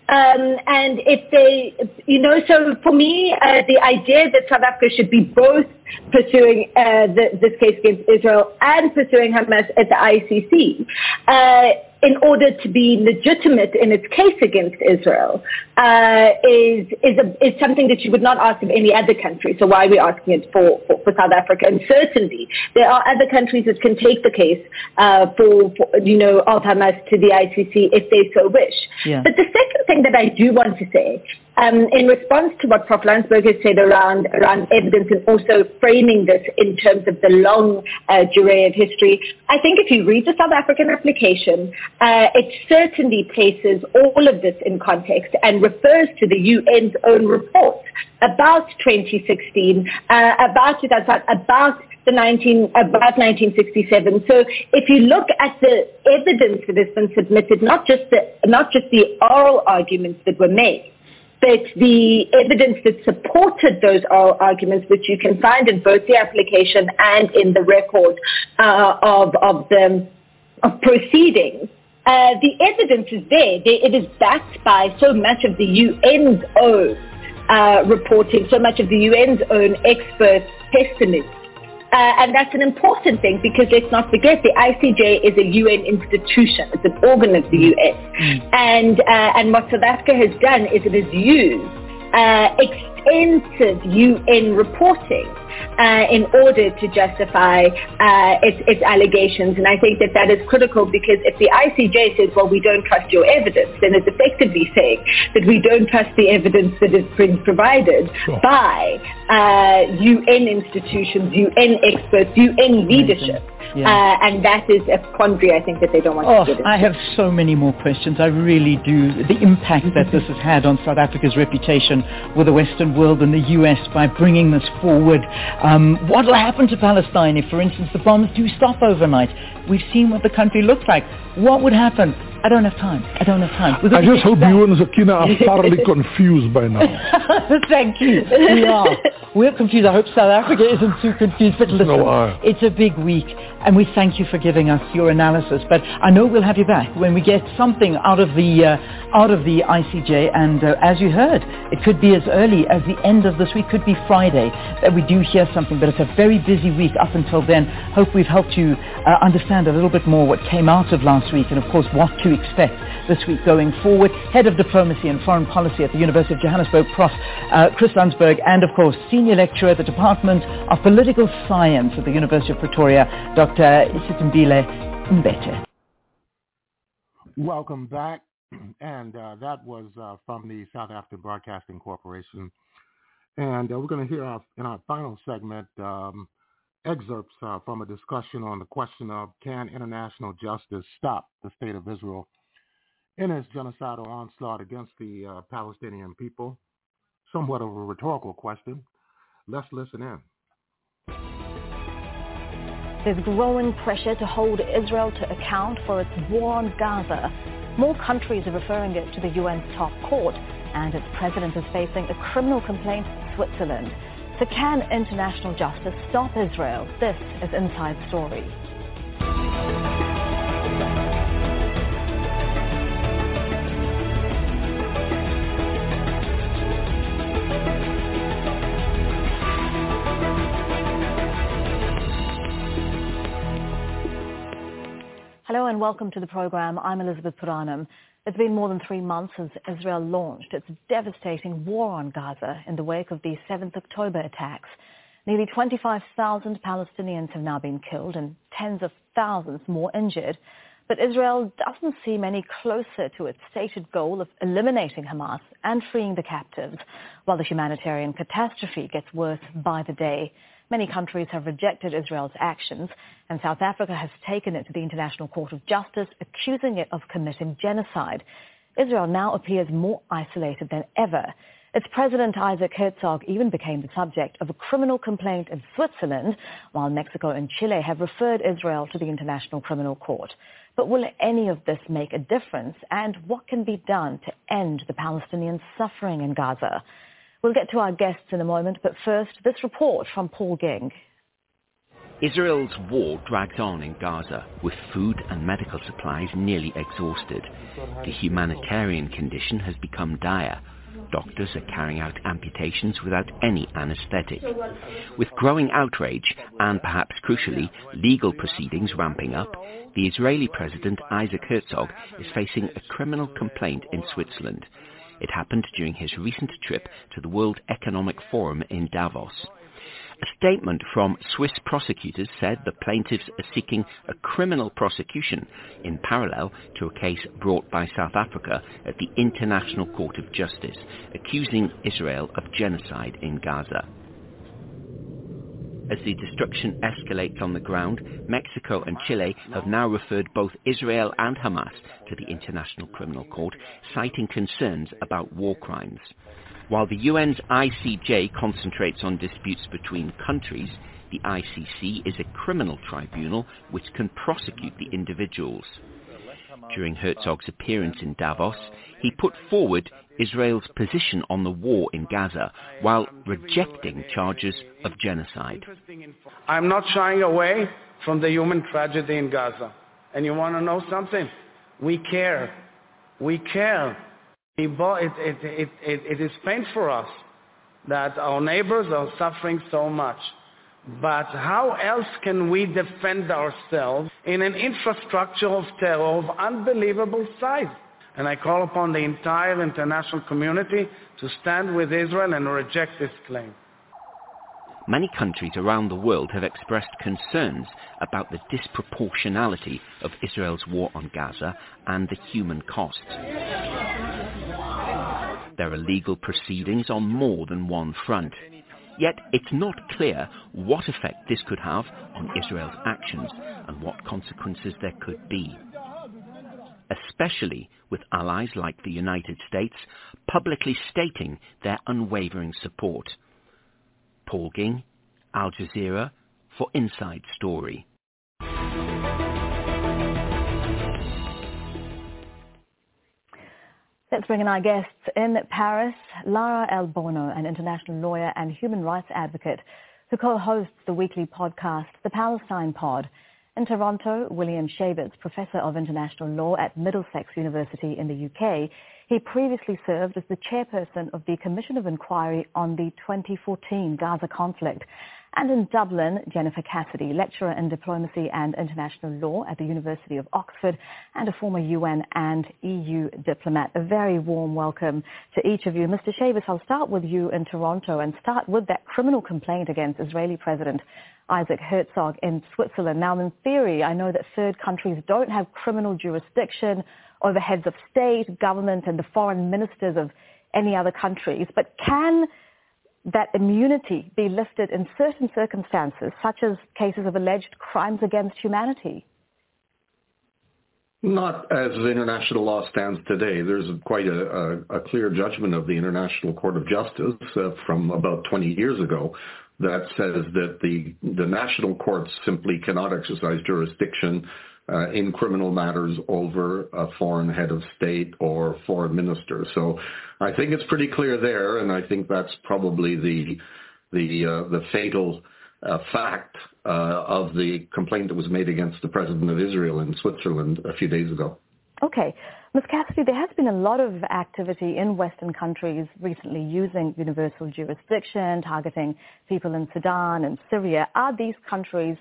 Um, and if they, you know, so for me, uh, the idea that South Africa should be both pursuing uh, the, this case against Israel and pursuing Hamas at the ICC uh, in order to be legitimate in its case against Israel uh, is is, a, is something that you would not ask of any other country. So why are we asking it for, for, for South Africa? And certainly there are other countries that can take the case uh, for, for, you know of Hamas to the ICC if they so wish. Yeah. But the second thing that I do want to say um, in response to what Prof. Landsberg has said around, around evidence and also framing this in terms of the long uh, durée of history, I think if you read the South African application, uh, it certainly places all of this in context and refers to the UN's own report about 2016, uh, about about the 19, about 1967. So if you look at the evidence that has been submitted, not just the, not just the oral arguments that were made, but the evidence that supported those oral arguments, which you can find in both the application and in the record uh, of, of the of proceedings, uh, the evidence is there. It is backed by so much of the UN's own uh, reporting, so much of the UN's own expert testimony. Uh, and that's an important thing because let's not forget the ICJ is a UN institution. It's an organ of the UN. Mm. And, uh, and what South Africa has done is it has used uh, extensive UN reporting uh, in order to justify uh, its, its, allegations. And I think that that is critical because if the ICJ says, well, we don't trust your evidence, then it's effectively saying that we don't trust the evidence that is being provided sure. by uh, UN institutions, UN experts, UN leadership. Yeah. Uh, and that is a quandary I think that they don't want oh, to get into. I have so many more questions. I really do. The impact that this has had on South Africa's reputation with the Western world and the US by bringing this forward. Um, what will happen to Palestine if, for instance, the bombs do stop overnight? We've seen what the country looks like. What would happen? I don't have time. I don't have time. I just hope you and Sakina are *laughs* thoroughly confused by now. *laughs* Thank you. We are. We're confused. I hope South Africa isn't too confused. But listen, no, it's a big week and we thank you for giving us your analysis. But I know we'll have you back when we get something out of the uh, out of the ICJ. And uh, as you heard, it could be as early as the end of this week, could be Friday that we do hear something. But it's a very busy week up until then. Hope we've helped you uh, understand a little bit more what came out of last week, and of course what to expect this week going forward. Head of Diplomacy and Foreign Policy at the University of Johannesburg, Prof. Uh, Chris Landsberg, and of course Senior Lecturer at the Department of Political Science at the University of Pretoria, Dr. Welcome back. And uh, that was uh, from the South African Broadcasting Corporation. And uh, we're going to hear our, in our final segment um, excerpts uh, from a discussion on the question of can international justice stop the state of Israel in its genocidal onslaught against the uh, Palestinian people? Somewhat of a rhetorical question. Let's listen in. There's growing pressure to hold Israel to account for its war on Gaza. More countries are referring it to the UN's top court, and its president is facing a criminal complaint in Switzerland. So can international justice stop Israel? This is Inside Story. Hello and welcome to the program. I'm Elizabeth Puranam. It's been more than three months since Israel launched its devastating war on Gaza in the wake of the 7th October attacks. Nearly 25,000 Palestinians have now been killed and tens of thousands more injured. But Israel doesn't seem any closer to its stated goal of eliminating Hamas and freeing the captives, while the humanitarian catastrophe gets worse by the day. Many countries have rejected Israel's actions, and South Africa has taken it to the International Court of Justice, accusing it of committing genocide. Israel now appears more isolated than ever. Its president, Isaac Herzog, even became the subject of a criminal complaint in Switzerland, while Mexico and Chile have referred Israel to the International Criminal Court. But will any of this make a difference? And what can be done to end the Palestinian suffering in Gaza? We'll get to our guests in a moment, but first, this report from Paul Ging. Israel's war drags on in Gaza, with food and medical supplies nearly exhausted. The humanitarian condition has become dire. Doctors are carrying out amputations without any anesthetic. With growing outrage and perhaps crucially legal proceedings ramping up, the Israeli president Isaac Herzog is facing a criminal complaint in Switzerland. It happened during his recent trip to the World Economic Forum in Davos. A statement from Swiss prosecutors said the plaintiffs are seeking a criminal prosecution in parallel to a case brought by South Africa at the International Court of Justice, accusing Israel of genocide in Gaza. As the destruction escalates on the ground, Mexico and Chile have now referred both Israel and Hamas to the International Criminal Court, citing concerns about war crimes. While the UN's ICJ concentrates on disputes between countries, the ICC is a criminal tribunal which can prosecute the individuals. During Herzog's appearance in Davos, he put forward Israel's position on the war in Gaza while rejecting charges of genocide. I'm not shying away from the human tragedy in Gaza. And you want to know something? We care. We care it, it, it, it is pain for us that our neighbors are suffering so much. But how else can we defend ourselves in an infrastructure of terror of unbelievable size? And I call upon the entire international community to stand with Israel and reject this claim. Many countries around the world have expressed concerns about the disproportionality of Israel's war on Gaza and the human costs. There are legal proceedings on more than one front. Yet it's not clear what effect this could have on Israel's actions and what consequences there could be. Especially with allies like the United States publicly stating their unwavering support. Paul Ging, Al Jazeera, for Inside Story. Let's bring in our guests in Paris, Lara Elborno, an international lawyer and human rights advocate who co-hosts the weekly podcast, The Palestine Pod. In Toronto, William Schabas, Professor of International Law at Middlesex University in the UK. He previously served as the chairperson of the Commission of Inquiry on the 2014 Gaza conflict and in Dublin, Jennifer Cassidy, lecturer in diplomacy and international law at the University of Oxford and a former UN and EU diplomat. A very warm welcome to each of you. Mr. Schabas, I'll start with you in Toronto and start with that criminal complaint against Israeli President Isaac Herzog in Switzerland. Now, in theory, I know that third countries don't have criminal jurisdiction over heads of state, government, and the foreign ministers of any other countries, but can that immunity be lifted in certain circumstances, such as cases of alleged crimes against humanity? Not as international law stands today. There's quite a, a, a clear judgment of the International Court of Justice uh, from about 20 years ago that says that the, the national courts simply cannot exercise jurisdiction uh, in criminal matters over a foreign head of state or foreign minister. So I think it's pretty clear there, and I think that's probably the the uh, the fatal uh, fact uh, of the complaint that was made against the president of Israel in Switzerland a few days ago. Okay. Ms. Cassidy, there has been a lot of activity in Western countries recently using universal jurisdiction, targeting people in Sudan and Syria. Are these countries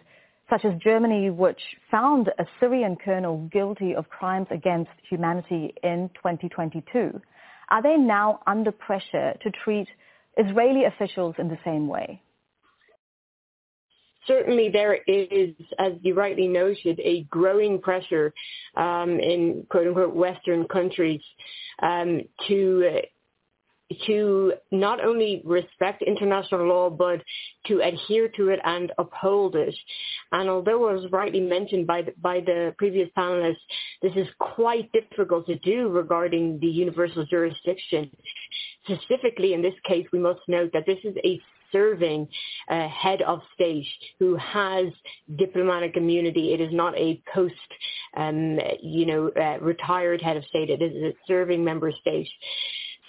such as Germany, which found a Syrian colonel guilty of crimes against humanity in 2022, are they now under pressure to treat Israeli officials in the same way? certainly there is, as you rightly noted, a growing pressure um, in quote unquote Western countries um, to to not only respect international law, but to adhere to it and uphold it. And although it was rightly mentioned by the, by the previous panelists, this is quite difficult to do regarding the universal jurisdiction. Specifically in this case, we must note that this is a serving uh, head of state who has diplomatic immunity. It is not a post, um, you know, uh, retired head of state. It is a serving member state.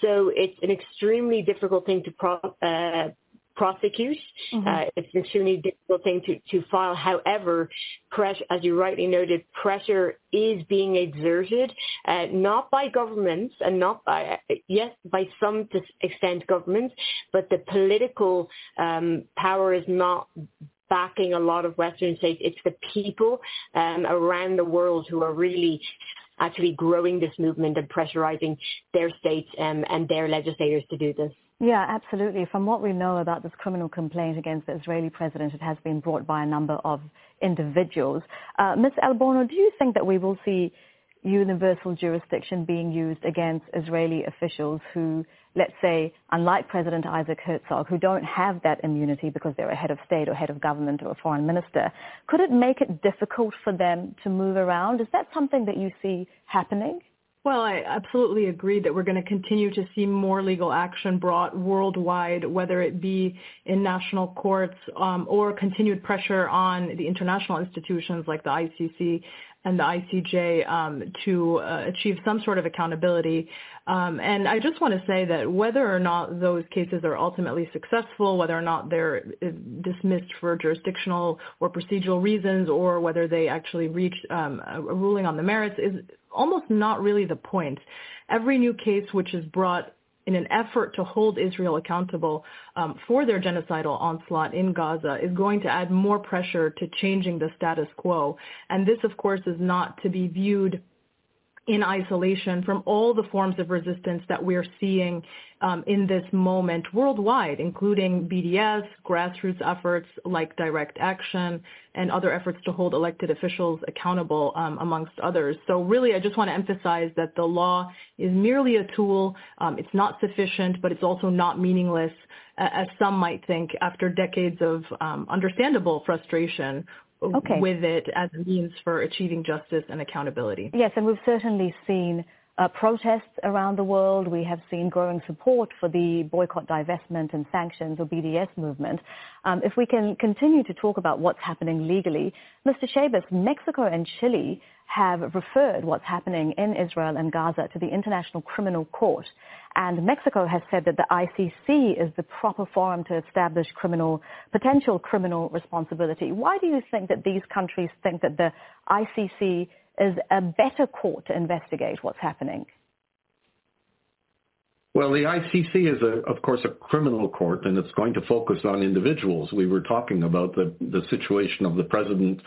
So it's an extremely difficult thing to pro- uh, prosecute. Mm-hmm. Uh, it's an extremely difficult thing to, to file. However, pressure, as you rightly noted, pressure is being exerted, uh, not by governments and not by, yes, by some extent governments, but the political um, power is not backing a lot of Western states. It's the people um, around the world who are really actually growing this movement and pressurizing their states um, and their legislators to do this. Yeah, absolutely. From what we know about this criminal complaint against the Israeli president, it has been brought by a number of individuals. Uh, Ms. Elborno, do you think that we will see universal jurisdiction being used against Israeli officials who, let's say, unlike President Isaac Herzog, who don't have that immunity because they're a head of state or head of government or a foreign minister, could it make it difficult for them to move around? Is that something that you see happening? Well, I absolutely agree that we're going to continue to see more legal action brought worldwide, whether it be in national courts um, or continued pressure on the international institutions like the ICC and the ICJ um, to uh, achieve some sort of accountability. Um, and I just want to say that whether or not those cases are ultimately successful, whether or not they're uh, dismissed for jurisdictional or procedural reasons, or whether they actually reach um, a ruling on the merits, is almost not really the point. Every new case which is brought in an effort to hold Israel accountable um, for their genocidal onslaught in Gaza is going to add more pressure to changing the status quo. And this, of course, is not to be viewed in isolation from all the forms of resistance that we're seeing um, in this moment worldwide, including BDS, grassroots efforts like direct action, and other efforts to hold elected officials accountable, um, amongst others. So really, I just want to emphasize that the law is merely a tool. Um, it's not sufficient, but it's also not meaningless, as some might think after decades of understandable frustration okay. with it as a means for achieving justice and accountability. Yes, and we've certainly seen uh, protests around the world. We have seen growing support for the boycott, divestment and sanctions or BDS movement. Um, if we can continue to talk about what's happening legally, Mr. Schabas, Mexico and Chile have referred what's happening in Israel and Gaza to the International Criminal Court. And Mexico has said that the ICC is the proper forum to establish criminal, potential criminal responsibility. Why do you think that these countries think that the ICC is a better court to investigate what's happening? Well, the ICC is, a, of course, a criminal court, and it's going to focus on individuals. We were talking about the, the situation of the president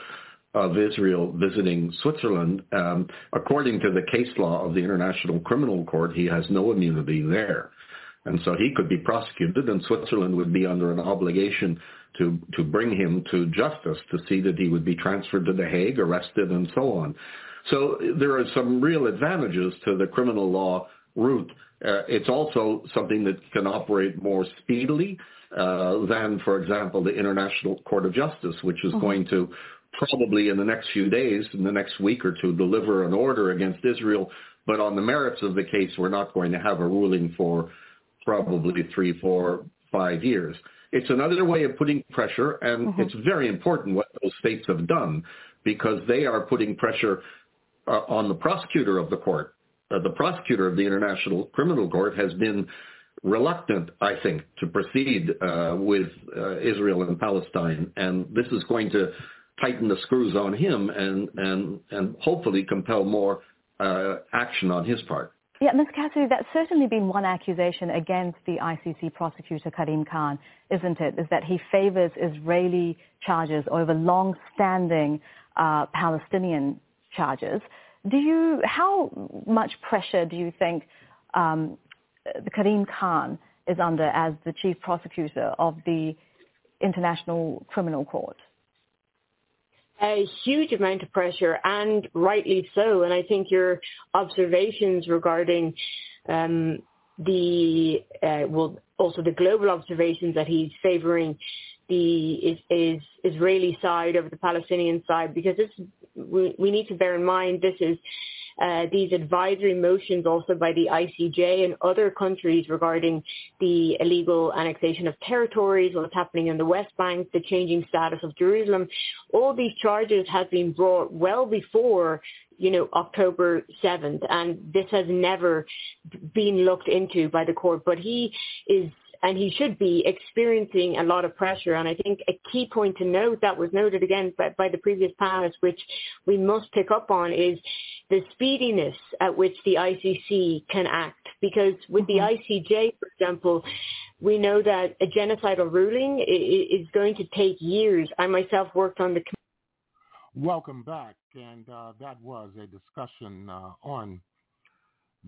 of Israel visiting Switzerland. Um, according to the case law of the International Criminal Court, he has no immunity there. And so he could be prosecuted, and Switzerland would be under an obligation to, to bring him to justice to see that he would be transferred to The Hague, arrested, and so on. So there are some real advantages to the criminal law route. Uh, it's also something that can operate more speedily uh, than, for example, the International Court of Justice, which is mm-hmm. going to probably in the next few days, in the next week or two, deliver an order against Israel. But on the merits of the case, we're not going to have a ruling for probably three, four, five years. It's another way of putting pressure, and mm-hmm. it's very important what those states have done because they are putting pressure uh, on the prosecutor of the court. Uh, the prosecutor of the International Criminal Court has been reluctant, I think, to proceed uh, with uh, Israel and Palestine, and this is going to tighten the screws on him and and and hopefully compel more uh, action on his part. Yeah, Ms. Cassidy, that's certainly been one accusation against the ICC prosecutor Karim Khan, isn't it? Is that he favors Israeli charges over long-standing uh, Palestinian charges. Do you, how much pressure do you think um, Karim Khan is under as the chief prosecutor of the International Criminal Court? A huge amount of pressure and rightly so. And I think your observations regarding um, the, uh, well, also the global observations that he's favouring the is, is Israeli side over the Palestinian side because we, we need to bear in mind this is uh, these advisory motions also by the ICJ and other countries regarding the illegal annexation of territories, what's happening in the West Bank, the changing status of Jerusalem. All these charges have been brought well before you know, October 7th, and this has never been looked into by the court. But he is and he should be experiencing a lot of pressure. And I think a key point to note that was noted again by, by the previous panelists, which we must pick up on, is the speediness at which the ICC can act. Because with the mm-hmm. ICJ, for example, we know that a genocidal ruling is going to take years. I myself worked on the. Welcome back, and uh, that was a discussion uh, on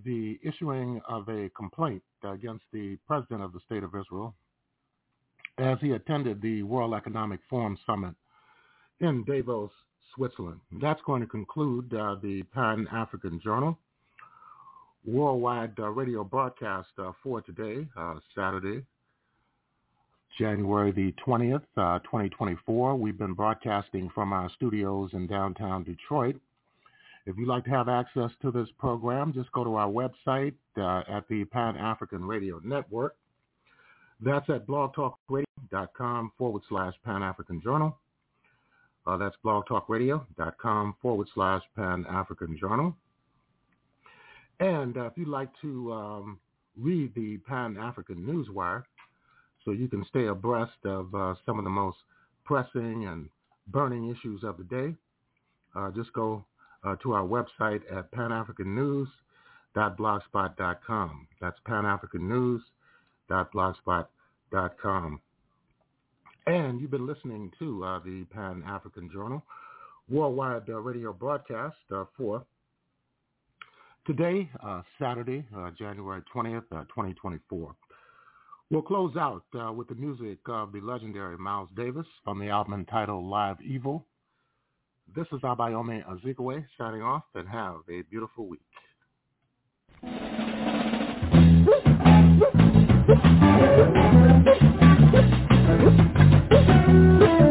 the issuing of a complaint against the president of the state of Israel as he attended the World Economic Forum Summit in Davos, Switzerland. That's going to conclude uh, the Pan-African Journal worldwide uh, radio broadcast uh, for today, uh, Saturday, January the 20th, uh, 2024. We've been broadcasting from our studios in downtown Detroit. If you'd like to have access to this program, just go to our website uh, at the Pan African Radio Network. That's at blogtalkradio.com forward slash Pan African Journal. Uh, that's blogtalkradio.com forward slash Pan African Journal. And uh, if you'd like to um, read the Pan African Newswire so you can stay abreast of uh, some of the most pressing and burning issues of the day, uh, just go uh, to our website at panafricannews.blogspot.com. That's panafricannews.blogspot.com. And you've been listening to uh, the Pan African Journal worldwide uh, radio broadcast uh, for today, uh, Saturday, uh, January 20th, 2024. We'll close out with the music of the legendary Miles Davis from the album entitled Live Evil. This is Abayomi Azikiwe signing off and have a beautiful week. Thank *laughs* you.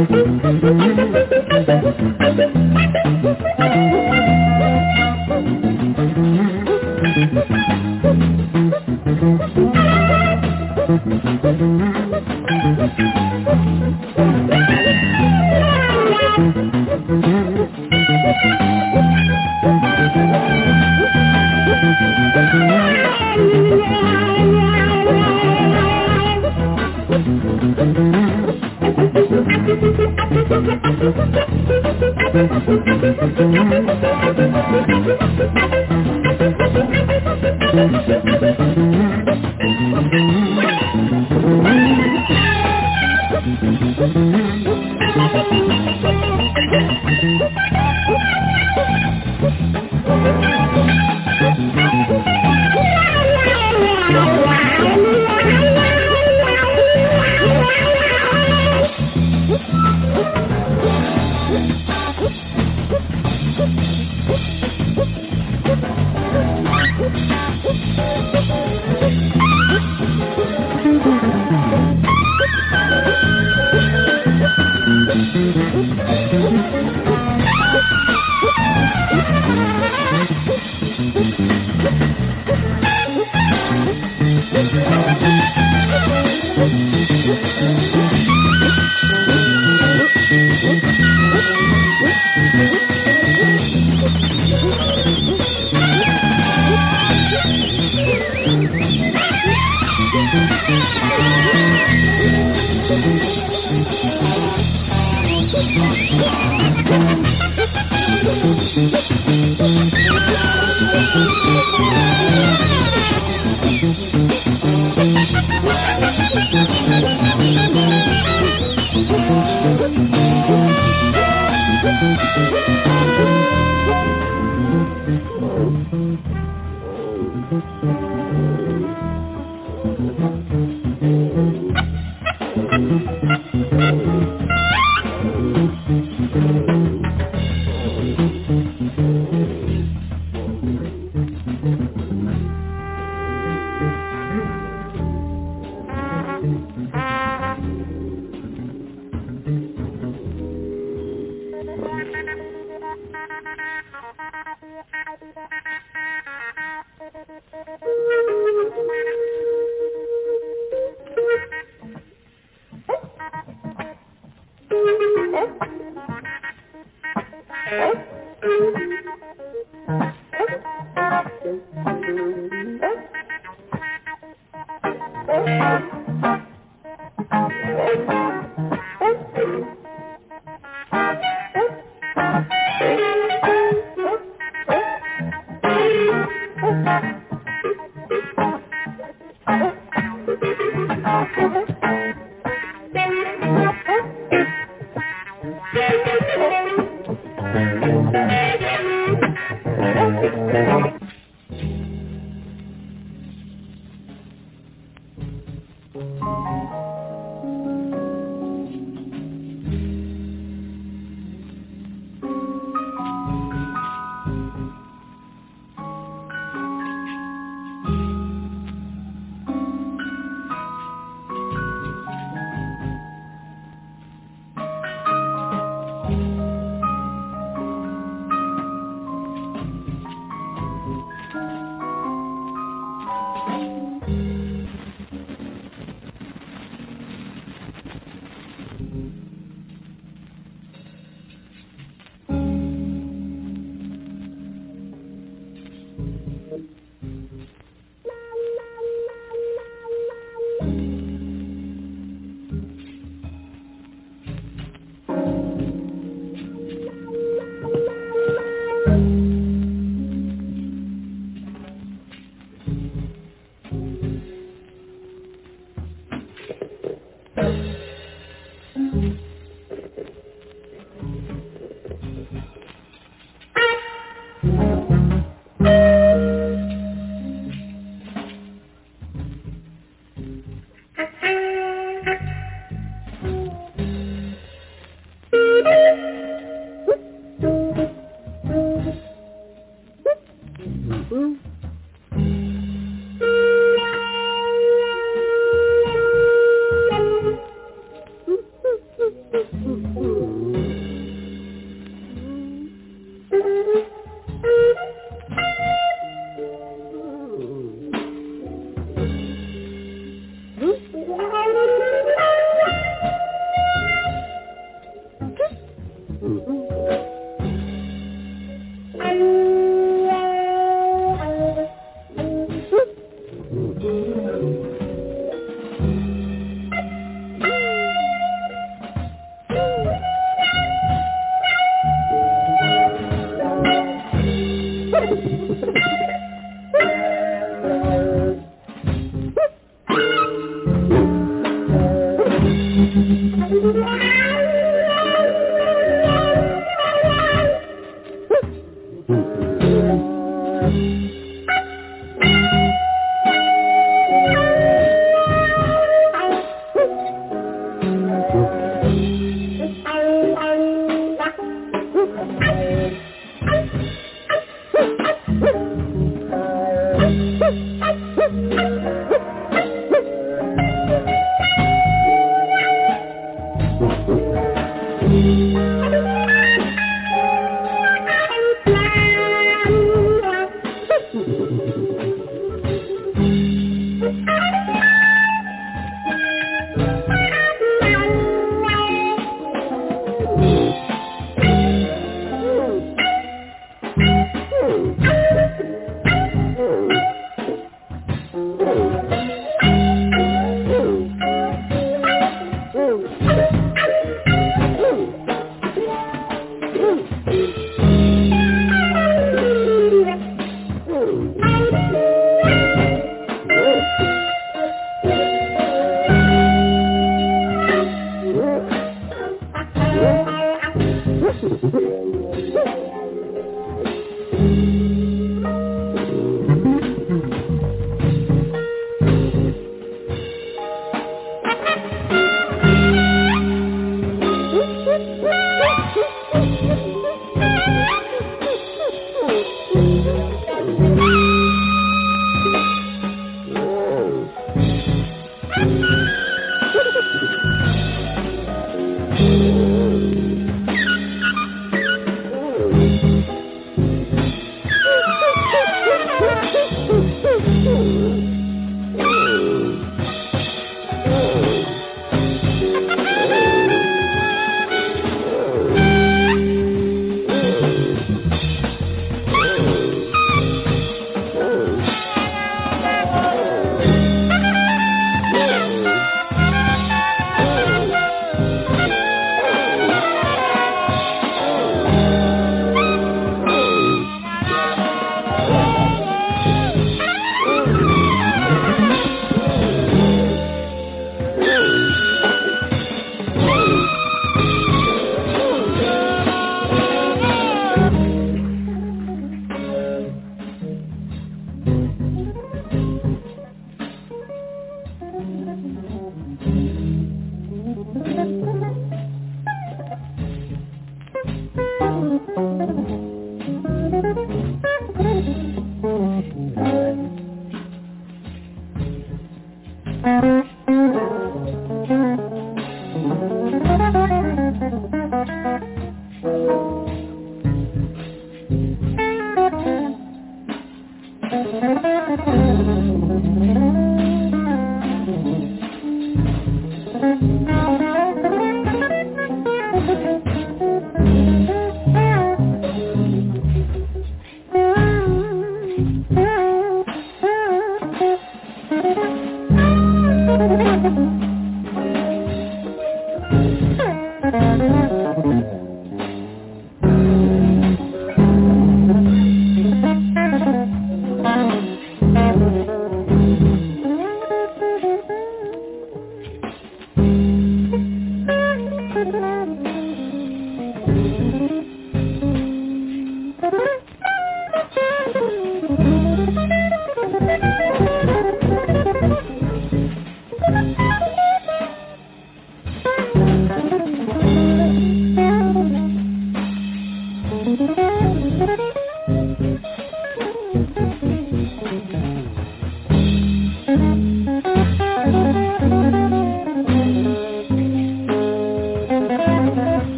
Mm-hmm.